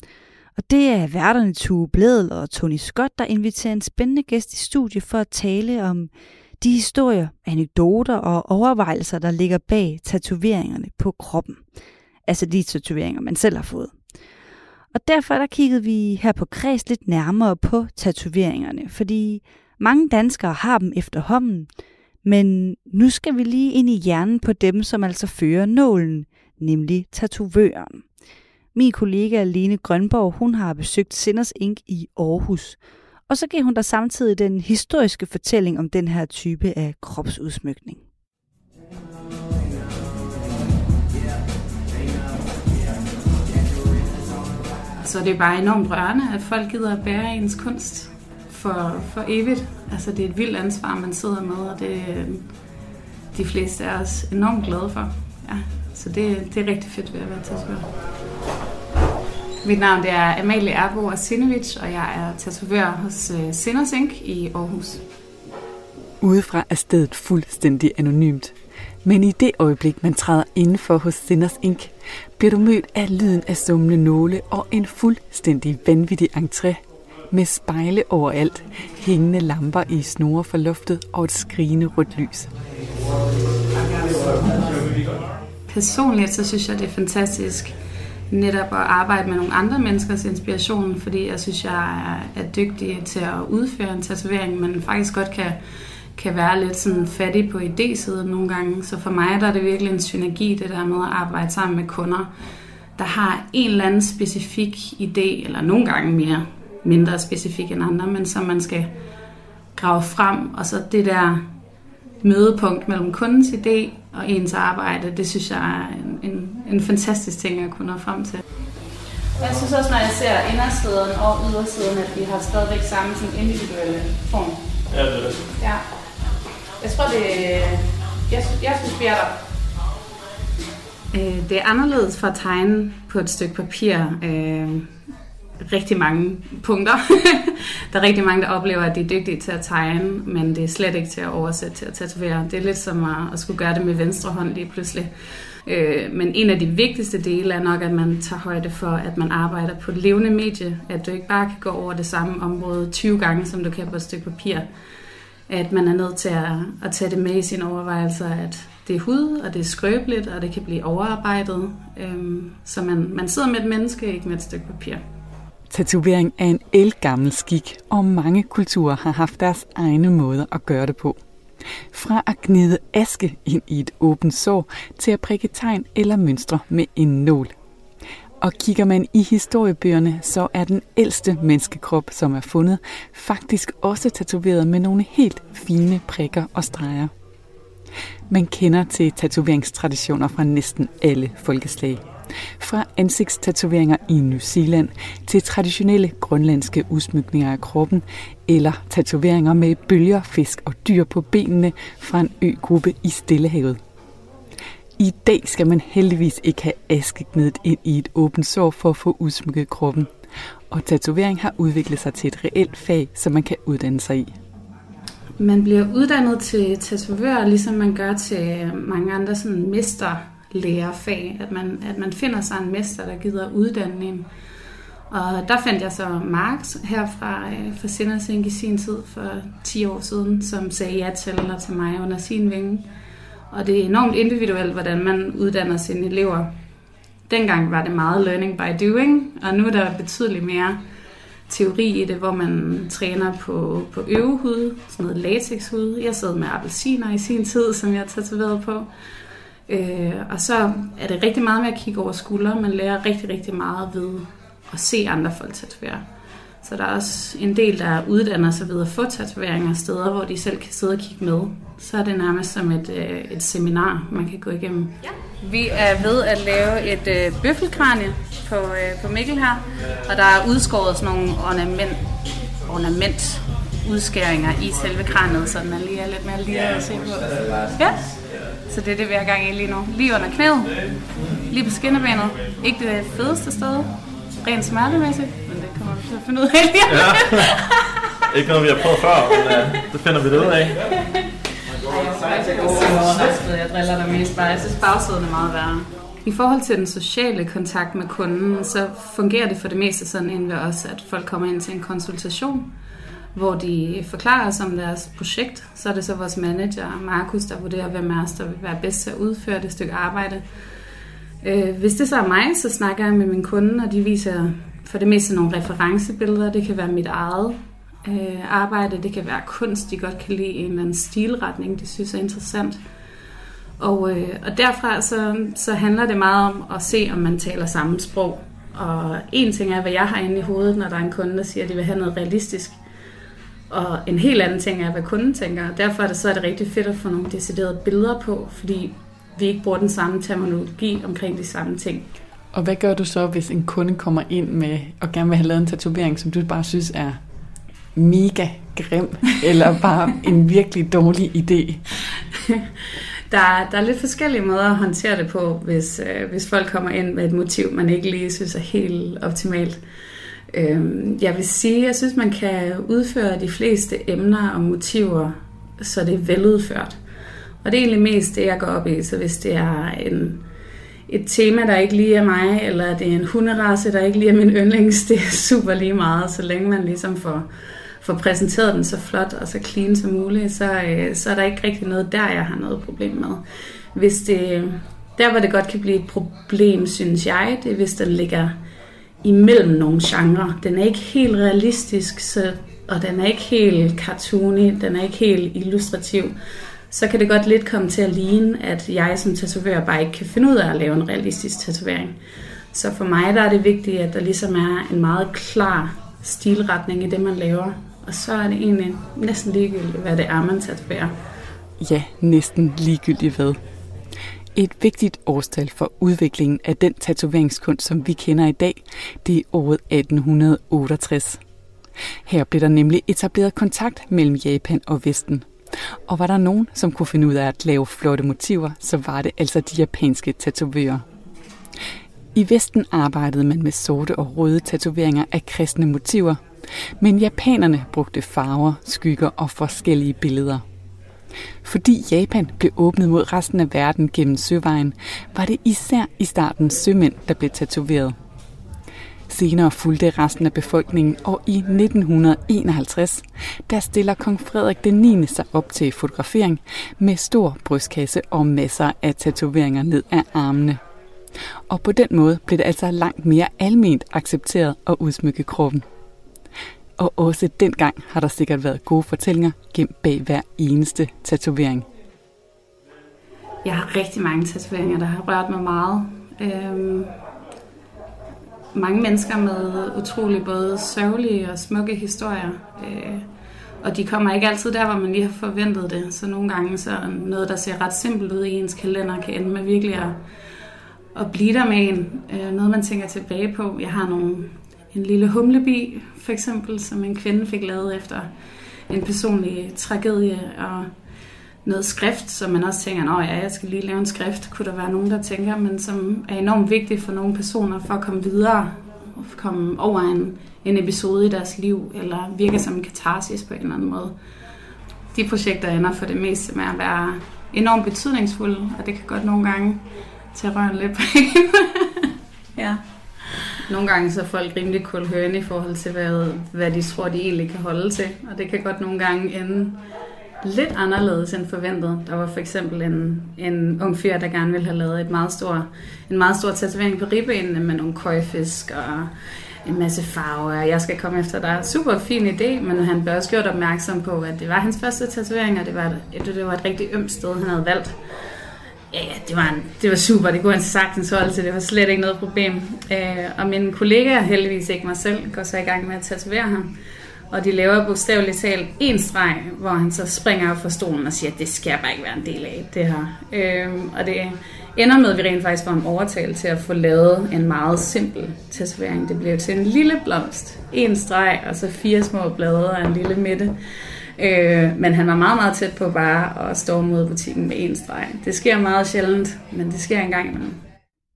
Og det er værterne Tue Bledel og Tony Scott, der inviterer en spændende gæst i studiet for at tale om de historier, anekdoter og overvejelser, der ligger bag tatoveringerne på kroppen. Altså de tatoveringer, man selv har fået. Og derfor der kiggede vi her på Kreds lidt nærmere på tatoveringerne, fordi mange danskere har dem efterhånden, men nu skal vi lige ind i hjernen på dem, som altså fører nålen, nemlig tatovøren. Min kollega Lene Grønborg, hun har besøgt Sinners Ink i Aarhus, og så giver hun der samtidig den historiske fortælling om den her type af kropsudsmykning. Så det er bare enormt rørende, at folk gider at bære ens kunst for, for evigt. Altså det er et vildt ansvar, man sidder med, og det er de fleste af os enormt glade for. Ja, så det, det er rigtig fedt ved at være tatovør. Mit navn det er Amalie Erbo Asinovic, og jeg er tatovør hos øh, Sinners Inc. i Aarhus. Udefra er stedet fuldstændig anonymt. Men i det øjeblik, man træder indenfor hos Sinners Inc., bliver du mødt af lyden af summende nåle og en fuldstændig vanvittig entré med spejle overalt, hængende lamper i snore for loftet og et skrigende rødt lys. Personligt så synes jeg, det er fantastisk netop at arbejde med nogle andre menneskers inspiration, fordi jeg synes, jeg er, er dygtig til at udføre en tatovering, men faktisk godt kan, kan være lidt sådan fattig på idésiden nogle gange. Så for mig der er det virkelig en synergi, det der med at arbejde sammen med kunder, der har en eller anden specifik idé, eller nogle gange mere mindre specifik end andre, men som man skal grave frem, og så det der mødepunkt mellem kundens idé og ens arbejde, det synes jeg er en, en, en fantastisk ting at kunne nå frem til. Jeg synes også, når jeg ser indersiden og ydersiden, at de har stadigvæk samme sådan individuelle form. Ja, det er det. Ja. Jeg tror, det jeg, jeg synes, vi er der. Øh, det er anderledes fra at tegne på et stykke papir. Øh, rigtig mange punkter. der er rigtig mange, der oplever, at de er dygtige til at tegne, men det er slet ikke til at oversætte til at tatovere. Det er lidt som at, at skulle gøre det med venstre hånd lige pludselig. Øh, men en af de vigtigste dele er nok, at man tager højde for, at man arbejder på et levende medie. At du ikke bare kan gå over det samme område 20 gange, som du kan på et stykke papir. At man er nødt til at, at tage det med i sine overvejelser, at det er hud, og det er skrøbeligt, og det kan blive overarbejdet. Øhm, så man, man sidder med et menneske, ikke med et stykke papir. Tatovering er en elgammel skik, og mange kulturer har haft deres egne måder at gøre det på. Fra at gnide aske ind i et åbent sår, til at prikke tegn eller mønstre med en nål. Og kigger man i historiebøgerne, så er den ældste menneskekrop, som er fundet, faktisk også tatoveret med nogle helt fine prikker og streger. Man kender til tatoveringstraditioner fra næsten alle folkeslag. Fra ansigtstatoveringer i New Zealand til traditionelle grønlandske udsmykninger af kroppen, eller tatoveringer med bølger, fisk og dyr på benene fra en øgruppe i Stillehavet. I dag skal man heldigvis ikke have askeknedet ind i et åbent sår for at få udsmykket kroppen. Og tatovering har udviklet sig til et reelt fag, som man kan uddanne sig i. Man bliver uddannet til tatovør, ligesom man gør til øh, mange andre sådan mesterlærerfag, at man, at man finder sig en mester, der gider uddanne en. Og der fandt jeg så Marx her øh, fra, fra Sindersink i sin tid for 10 år siden, som sagde ja til, eller til mig under sin vinge. Og det er enormt individuelt, hvordan man uddanner sine elever. Dengang var det meget learning by doing, og nu er der betydeligt mere teori i det, hvor man træner på, på øvehud, sådan noget latexhud. Jeg sad med appelsiner i sin tid, som jeg tatoverede på. Øh, og så er det rigtig meget med at kigge over skuldre. Man lærer rigtig, rigtig meget ved at se andre folk tatovere. Så der er også en del, der uddanner sig ved at få tatoveringer steder, hvor de selv kan sidde og kigge med. Så er det nærmest som et, øh, et seminar, man kan gå igennem. Ja. Vi er ved at lave et øh, bøffelkranje på, øh, på Mikkel her, og der er udskåret sådan nogle ornament, ornament udskæringer i selve kranet, så man lige er lidt mere lige at se på. Ja, så det er det, vi har gang i lige nu. Lige under knæet, lige på skinnebenet. Ikke det fedeste sted, rent smertemæssigt, vi at finde ud af lige. Ja. Ikke noget, vi har prøvet før, men uh, det finder vi det ud af. Jeg driller dig mest bare. Jeg synes, bagsiden er meget værre. I forhold til den sociale kontakt med kunden, så fungerer det for det meste sådan inden ved os, at folk kommer ind til en konsultation, hvor de forklarer os om deres projekt. Så er det så vores manager, Markus, der vurderer, hvem af os, der vil være bedst til at udføre det stykke arbejde. Øh, Hvis det så er mig, så snakker jeg med min kunde, og de viser for det meste nogle referencebilleder. Det kan være mit eget øh, arbejde, det kan være kunst, de godt kan lide, en eller anden stilretning, de synes er interessant. Og, øh, og derfra så, så handler det meget om at se, om man taler samme sprog. Og en ting er, hvad jeg har inde i hovedet, når der er en kunde, der siger, at de vil have noget realistisk. Og en helt anden ting er, hvad kunden tænker. Derfor er det, så er det rigtig fedt at få nogle deciderede billeder på, fordi vi ikke bruger den samme terminologi omkring de samme ting. Og hvad gør du så, hvis en kunde kommer ind med og gerne vil have lavet en tatovering, som du bare synes er mega grim, eller bare en virkelig dårlig idé? Der, der er lidt forskellige måder at håndtere det på, hvis, øh, hvis folk kommer ind med et motiv, man ikke lige synes er helt optimalt. Øhm, jeg vil sige, jeg synes, man kan udføre de fleste emner og motiver, så det er veludført. Og det er egentlig mest det, jeg går op i. Så hvis det er en, et tema, der ikke lige er mig, eller det er en hunderace, der ikke lige er min yndlings, det er super lige meget, så længe man ligesom får, får præsenteret den så flot og så clean som muligt, så, øh, så er der ikke rigtig noget der, jeg har noget problem med. Hvis det, der, hvor det godt kan blive et problem, synes jeg, det er, hvis den ligger imellem nogle genrer. Den er ikke helt realistisk, så, og den er ikke helt cartoony, den er ikke helt illustrativ. Så kan det godt lidt komme til at ligne, at jeg som tatovør bare ikke kan finde ud af at lave en realistisk tatovering. Så for mig der er det vigtigt, at der ligesom er en meget klar stilretning i det, man laver. Og så er det egentlig næsten ligegyldigt, hvad det er, man tatoverer. Ja, næsten ligegyldigt hvad. Et vigtigt årstal for udviklingen af den tatoveringskunst, som vi kender i dag, det er året 1868. Her blev der nemlig etableret kontakt mellem Japan og Vesten. Og var der nogen, som kunne finde ud af at lave flotte motiver, så var det altså de japanske tatovører. I Vesten arbejdede man med sorte og røde tatoveringer af kristne motiver, men japanerne brugte farver, skygger og forskellige billeder. Fordi Japan blev åbnet mod resten af verden gennem søvejen, var det især i starten sømænd, der blev tatoveret. Senere fulgte resten af befolkningen, og i 1951, der stiller kong Frederik den 9. sig op til fotografering med stor brystkasse og masser af tatoveringer ned ad armene. Og på den måde blev det altså langt mere alment accepteret at udsmykke kroppen. Og også dengang har der sikkert været gode fortællinger gemt bag hver eneste tatovering. Jeg har rigtig mange tatoveringer, der har rørt mig meget. Øhm, mange mennesker med utrolig både sørgelige og smukke historier. Øh, og de kommer ikke altid der, hvor man lige har forventet det. Så nogle gange så noget, der ser ret simpelt ud i ens kalender, kan ende med virkelig at, at blive der med en. Øh, noget, man tænker tilbage på. Jeg har nogle, en lille humlebi, for eksempel, som en kvinde fik lavet efter en personlig tragedie. Og noget skrift, som man også tænker, at ja, jeg skal lige lave en skrift, kunne der være nogen, der tænker, men som er enormt vigtigt for nogle personer for at komme videre, og komme over en, en episode i deres liv, eller virke som en katarsis på en eller anden måde. De projekter ender for det meste med at være enormt betydningsfulde, og det kan godt nogle gange tage røven lidt på ja. Nogle gange så er folk rimelig kulhørende i forhold til, hvad, hvad de tror, de egentlig kan holde til, og det kan godt nogle gange ende lidt anderledes end forventet. Der var for eksempel en, en ung fyr, der gerne ville have lavet et meget stor, en meget stor tatovering på ribbenene med nogle køjfisk og en masse farver. Jeg skal komme efter dig. Super fin idé, men han blev også gjort opmærksom på, at det var hans første tatovering, og det var, et, det var et rigtig ømt sted, han havde valgt. Ja, ja, det var, en, det var super. Det kunne han sagtens holde til. Det var slet ikke noget problem. Øh, og min kollega, heldigvis ikke mig selv, går så i gang med at tatovere ham. Og de laver bogstaveligt talt en streg, hvor han så springer op fra stolen og siger, at det skal jeg bare ikke være en del af, det her. Øhm, og det ender med, at vi rent faktisk får en overtale til at få lavet en meget simpel tatovering. Det bliver til en lille blomst, en streg, og så fire små blade og en lille midte. Øh, men han var meget, meget tæt på bare at stå mod butikken med en streg. Det sker meget sjældent, men det sker engang imellem.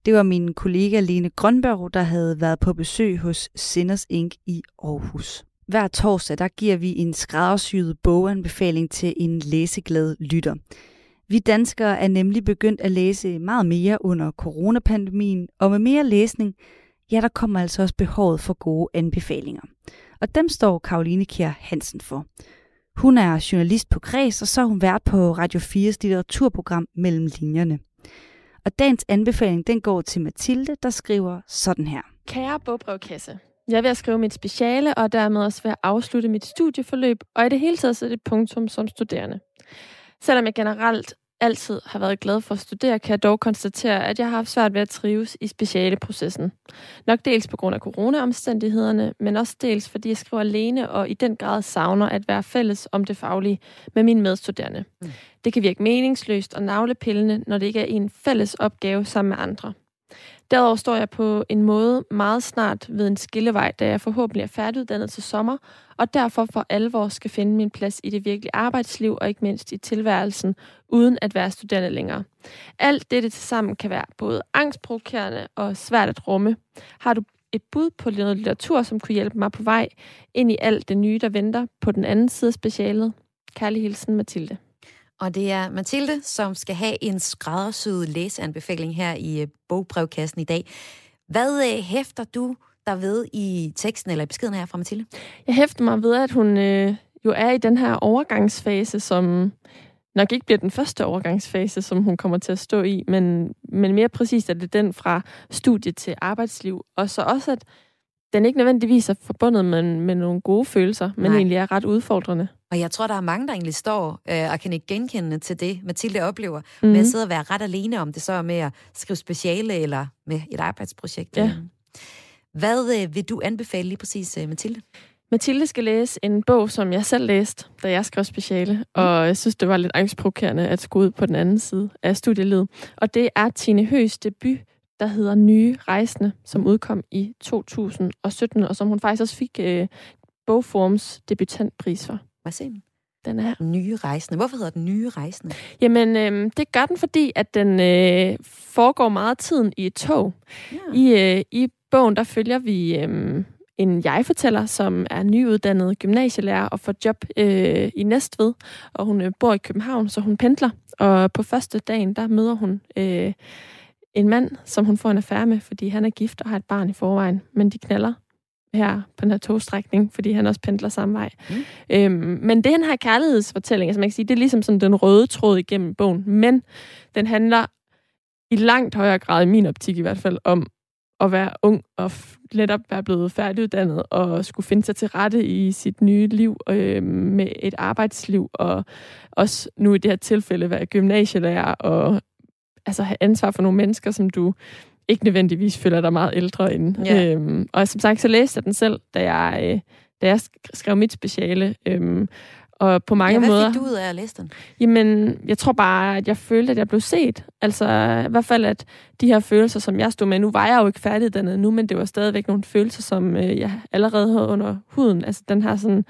Det var min kollega Lene Grønberg, der havde været på besøg hos Sinners Inc. i Aarhus. Hver torsdag der giver vi en skræddersyet boganbefaling til en læseglad lytter. Vi danskere er nemlig begyndt at læse meget mere under coronapandemien, og med mere læsning, ja, der kommer altså også behovet for gode anbefalinger. Og dem står Karoline Kjær Hansen for. Hun er journalist på Kreds, og så har hun vært på Radio 4's litteraturprogram Mellem Linjerne. Og dagens anbefaling, den går til Mathilde, der skriver sådan her. Kære bogbrevkasse, jeg er ved at skrive mit speciale, og dermed også ved at afslutte mit studieforløb, og i det hele taget sætte et punktum som studerende. Selvom jeg generelt altid har været glad for at studere, kan jeg dog konstatere, at jeg har haft svært ved at trives i specialeprocessen. Nok dels på grund af coronaomstændighederne, men også dels fordi jeg skriver alene og i den grad savner at være fælles om det faglige med mine medstuderende. Mm. Det kan virke meningsløst og navlepillende, når det ikke er en fælles opgave sammen med andre. Derudover står jeg på en måde meget snart ved en skillevej, da jeg forhåbentlig er færdiguddannet til sommer, og derfor for alvor skal finde min plads i det virkelige arbejdsliv og ikke mindst i tilværelsen, uden at være studerende længere. Alt dette til sammen kan være både angstprovokerende og svært at rumme. Har du et bud på noget litteratur, som kunne hjælpe mig på vej ind i alt det nye, der venter på den anden side af specialet? Kærlig hilsen, Mathilde. Og det er Mathilde, som skal have en skræddersyet læseanbefaling her i øh, bogbrevkassen i dag. Hvad øh, hæfter du der ved i teksten eller i beskeden her fra Mathilde? Jeg hæfter mig ved, at hun øh, jo er i den her overgangsfase, som nok ikke bliver den første overgangsfase, som hun kommer til at stå i, men, men mere præcist er det den fra studie til arbejdsliv. Og så også, at den ikke nødvendigvis er forbundet med, med nogle gode følelser, men Nej. egentlig er ret udfordrende. Og jeg tror, der er mange, der egentlig står øh, og kan ikke genkende til det, Mathilde oplever, mm. Mhm. med at sidde og være ret alene om det, så med at skrive speciale eller med et arbejdsprojekt. Ja. Hvad øh, vil du anbefale lige præcis, øh, Mathilde? Mathilde skal læse en bog, som jeg selv læste, da jeg skrev speciale, og jeg synes, det var lidt angstprovokerende at skulle ud på den anden side af studielivet. Og det er Tine Høs debut, der hedder Nye Rejsende, som udkom i 2017, og som hun faktisk også fik øh, Bogforums debutantpris for. Hvad siger den? Den er Nye Rejsende. Hvorfor hedder den Nye Rejsende? Jamen, øh, det gør den, fordi at den øh, foregår meget af tiden i et tog. Ja. I, øh, I bogen, der følger vi øh, en jeg-fortæller, som er nyuddannet gymnasielærer og får job øh, i Næstved, og hun øh, bor i København, så hun pendler. Og på første dagen, der møder hun øh, en mand, som hun får en affære med, fordi han er gift og har et barn i forvejen, men de knaller her på den her togstrækning, fordi han også pendler samme vej. Mm. Øhm, men den her kærlighedsfortælling, altså man kan sige, det er ligesom sådan den røde tråd igennem bogen, men den handler i langt højere grad, i min optik i hvert fald, om at være ung og netop være blevet færdiguddannet og skulle finde sig til rette i sit nye liv øh, med et arbejdsliv og også nu i det her tilfælde være gymnasielærer og altså have ansvar for nogle mennesker, som du ikke nødvendigvis føler dig meget ældre end. Ja. Øhm, og som sagt, så læste jeg den selv, da jeg, øh, da jeg sk- skrev mit speciale. Øhm, og på mange ja, hvad måder... fik du ud af at læse den? Jamen, jeg tror bare, at jeg følte, at jeg blev set. Altså, i hvert fald, at de her følelser, som jeg stod med, nu var jeg jo ikke færdiguddannet nu, men det var stadigvæk nogle følelser, som øh, jeg allerede havde under huden. Altså, den her sådan,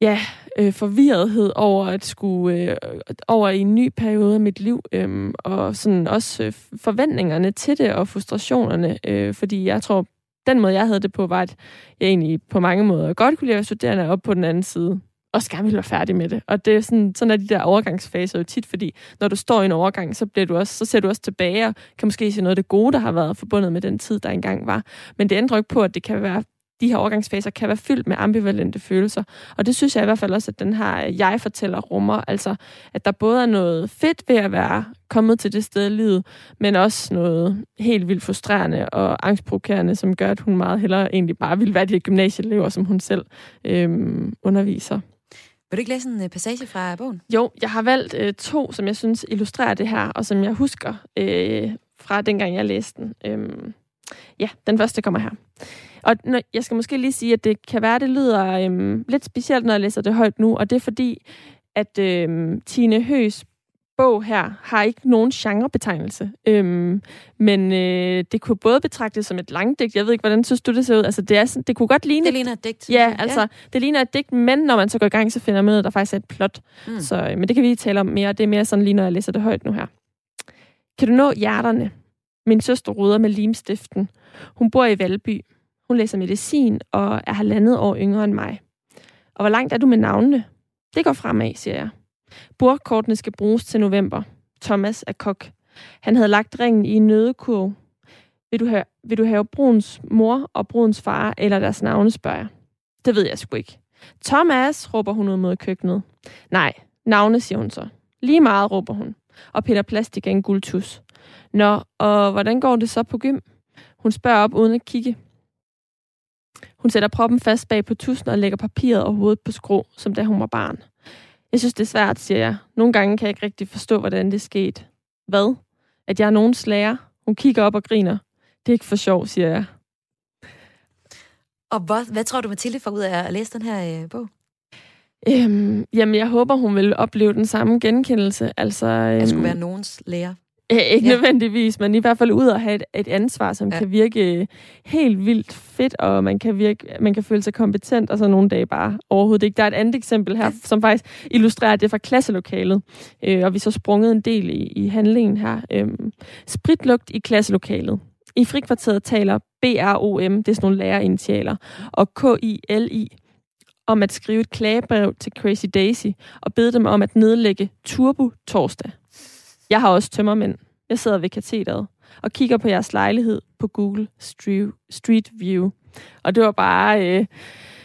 ja, øh, forvirrethed over at skulle øh, over i en ny periode af mit liv, øh, og sådan også øh, forventningerne til det, og frustrationerne, øh, fordi jeg tror, den måde, jeg havde det på, var, at jeg egentlig på mange måder godt kunne lide at studerende, op på den anden side og gerne ville være færdig med det. Og det er sådan, sådan er de der overgangsfaser jo tit, fordi når du står i en overgang, så, bliver du også, så ser du også tilbage og kan måske se noget af det gode, der har været forbundet med den tid, der engang var. Men det ændrer ikke på, at det kan være de her overgangsfaser kan være fyldt med ambivalente følelser. Og det synes jeg i hvert fald også, at den her jeg-fortæller rummer. Altså, at der både er noget fedt ved at være kommet til det sted i livet, men også noget helt vildt frustrerende og angstprovokerende, som gør, at hun meget hellere egentlig bare vil være de gymnasieelever, som hun selv øhm, underviser. Vil du ikke læse en øh, passage fra bogen? Jo, jeg har valgt øh, to, som jeg synes illustrerer det her, og som jeg husker øh, fra dengang, jeg læste den. Øhm, ja, den første kommer her. Og når, jeg skal måske lige sige, at det kan være, det lyder øhm, lidt specielt, når jeg læser det højt nu, og det er fordi, at øhm, Tine Høs bog her har ikke nogen genrebetegnelse. Øhm, men øh, det kunne både betragtes som et langdigt. Jeg ved ikke, hvordan synes du, det ser ud? Altså, det, er sådan, det kunne godt ligne... Det ligner et digt. Ja, altså, det ligner et digt, men når man så går i gang, så finder man ud af, at der faktisk er et plot. Mm. Mm. Så, øh, men det kan vi lige tale om mere. Det er mere sådan lige, når jeg læser det højt nu her. Kan du nå hjerterne? Min søster ruder med limstiften. Hun bor i Valby. Hun læser medicin og er halvandet år yngre end mig. Og hvor langt er du med navnene? Det går fremad, siger jeg. Bordkortene skal bruges til november. Thomas er kok. Han havde lagt ringen i en nødekurv. Vil du have, vil du have Bruns mor og brudens far eller deres navne, spørger jeg. Det ved jeg sgu ikke. Thomas, råber hun ud mod køkkenet. Nej, navne, siger hun så. Lige meget, råber hun. Og Peter Plastik er en guldtus. Nå, og hvordan går det så på gym? Hun spørger op uden at kigge. Hun sætter proppen fast bag på tusen og lægger papiret og hovedet på skrå, som da hun var barn. Jeg synes, det er svært, siger jeg. Nogle gange kan jeg ikke rigtig forstå, hvordan det skete. Hvad? At jeg er nogen slager? Hun kigger op og griner. Det er ikke for sjov, siger jeg. Og hvad, hvad tror du, Mathilde får ud af at læse den her øh, bog? Øhm, jamen, jeg håber, hun vil opleve den samme genkendelse. Altså, øhm, Jeg skulle være nogens lærer. Øh, ikke Ja. nødvendigvis, men i hvert fald ud at have et, et ansvar, som Ja. kan virke helt vildt fedt, og man kan, virke, man kan føle sig kompetent, og så nogle dage bare overhovedet ikke. Der er et andet eksempel her, ja. som faktisk illustrerer det fra klasselokalet, øh, og vi så sprunget en del i, i handlingen her. Øhm, spritlugt i klasselokalet. I frikvarteret taler BROM, det er sådan nogle lærerinitialer, og KILI om at skrive et klagebrev til Crazy Daisy og bede dem om at nedlægge Turbo torsdag. Jeg har også tømmermænd. Jeg sidder ved katedret og kigger på jeres lejlighed på Google Street, View. Og det var bare, øh,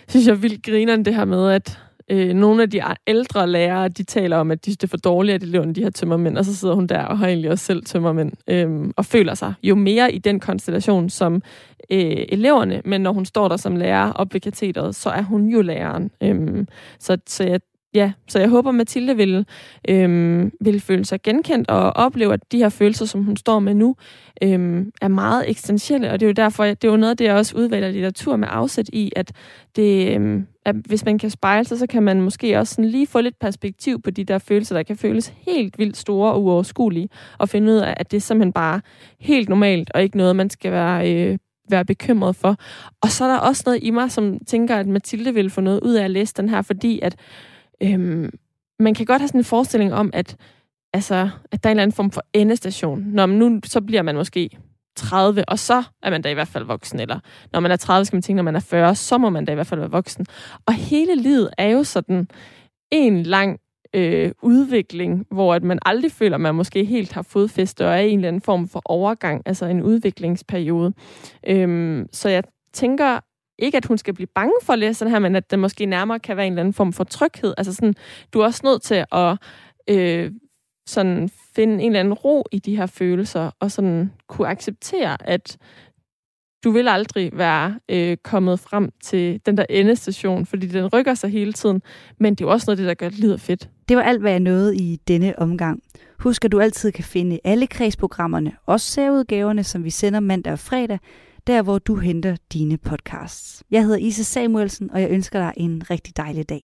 synes jeg, vildt grineren det her med, at øh, nogle af de ældre lærere, de taler om, at de synes, det er for dårligt, at eleverne de her tømmermænd, og så sidder hun der og har egentlig også selv tømmermænd, øh, og føler sig jo mere i den konstellation som øh, eleverne, men når hun står der som lærer op ved katedret, så er hun jo læreren. Øh, så, så jeg ja, så jeg håber, Mathilde vil, øhm, vil føle sig genkendt og opleve, at de her følelser, som hun står med nu, øhm, er meget eksistentielle, og det er jo derfor, det er jo noget af det, jeg også udvælger litteratur med afsæt i, at, det, øhm, at hvis man kan spejle sig, så kan man måske også sådan lige få lidt perspektiv på de der følelser, der kan føles helt vildt store og uoverskuelige, og finde ud af, at det er simpelthen bare helt normalt, og ikke noget, man skal være øh, være bekymret for. Og så er der også noget i mig, som tænker, at Mathilde vil få noget ud af at læse den her, fordi at øhm, man kan godt have sådan en forestilling om, at, altså, at der er en eller anden form for endestation. Når man nu så bliver man måske 30, og så er man da i hvert fald voksen, eller når man er 30, skal man tænke, når man er 40, så må man da i hvert fald være voksen. Og hele livet er jo sådan en lang øh, udvikling, hvor at man aldrig føler, at man måske helt har fodfæste og er i en eller anden form for overgang, altså en udviklingsperiode. Øhm, så jeg tænker ikke, at hun skal blive bange for at læse den her, men at det måske nærmere kan være en eller anden form for tryghed. Altså sådan, du er også nødt til at øh, sådan finde en eller anden ro i de her følelser, og sådan kunne acceptere, at du vil aldrig være øh, kommet frem til den der endestation, fordi den rykker sig hele tiden, men det er jo også noget af det, der gør livet fedt. Det var alt, hvad jeg nåede i denne omgang. Husk, at du altid kan finde alle kredsprogrammerne, også særudgaverne, som vi sender mandag og fredag, der hvor du henter dine podcasts. Jeg hedder Isa Samuelsen, og jeg ønsker dig en rigtig dejlig dag.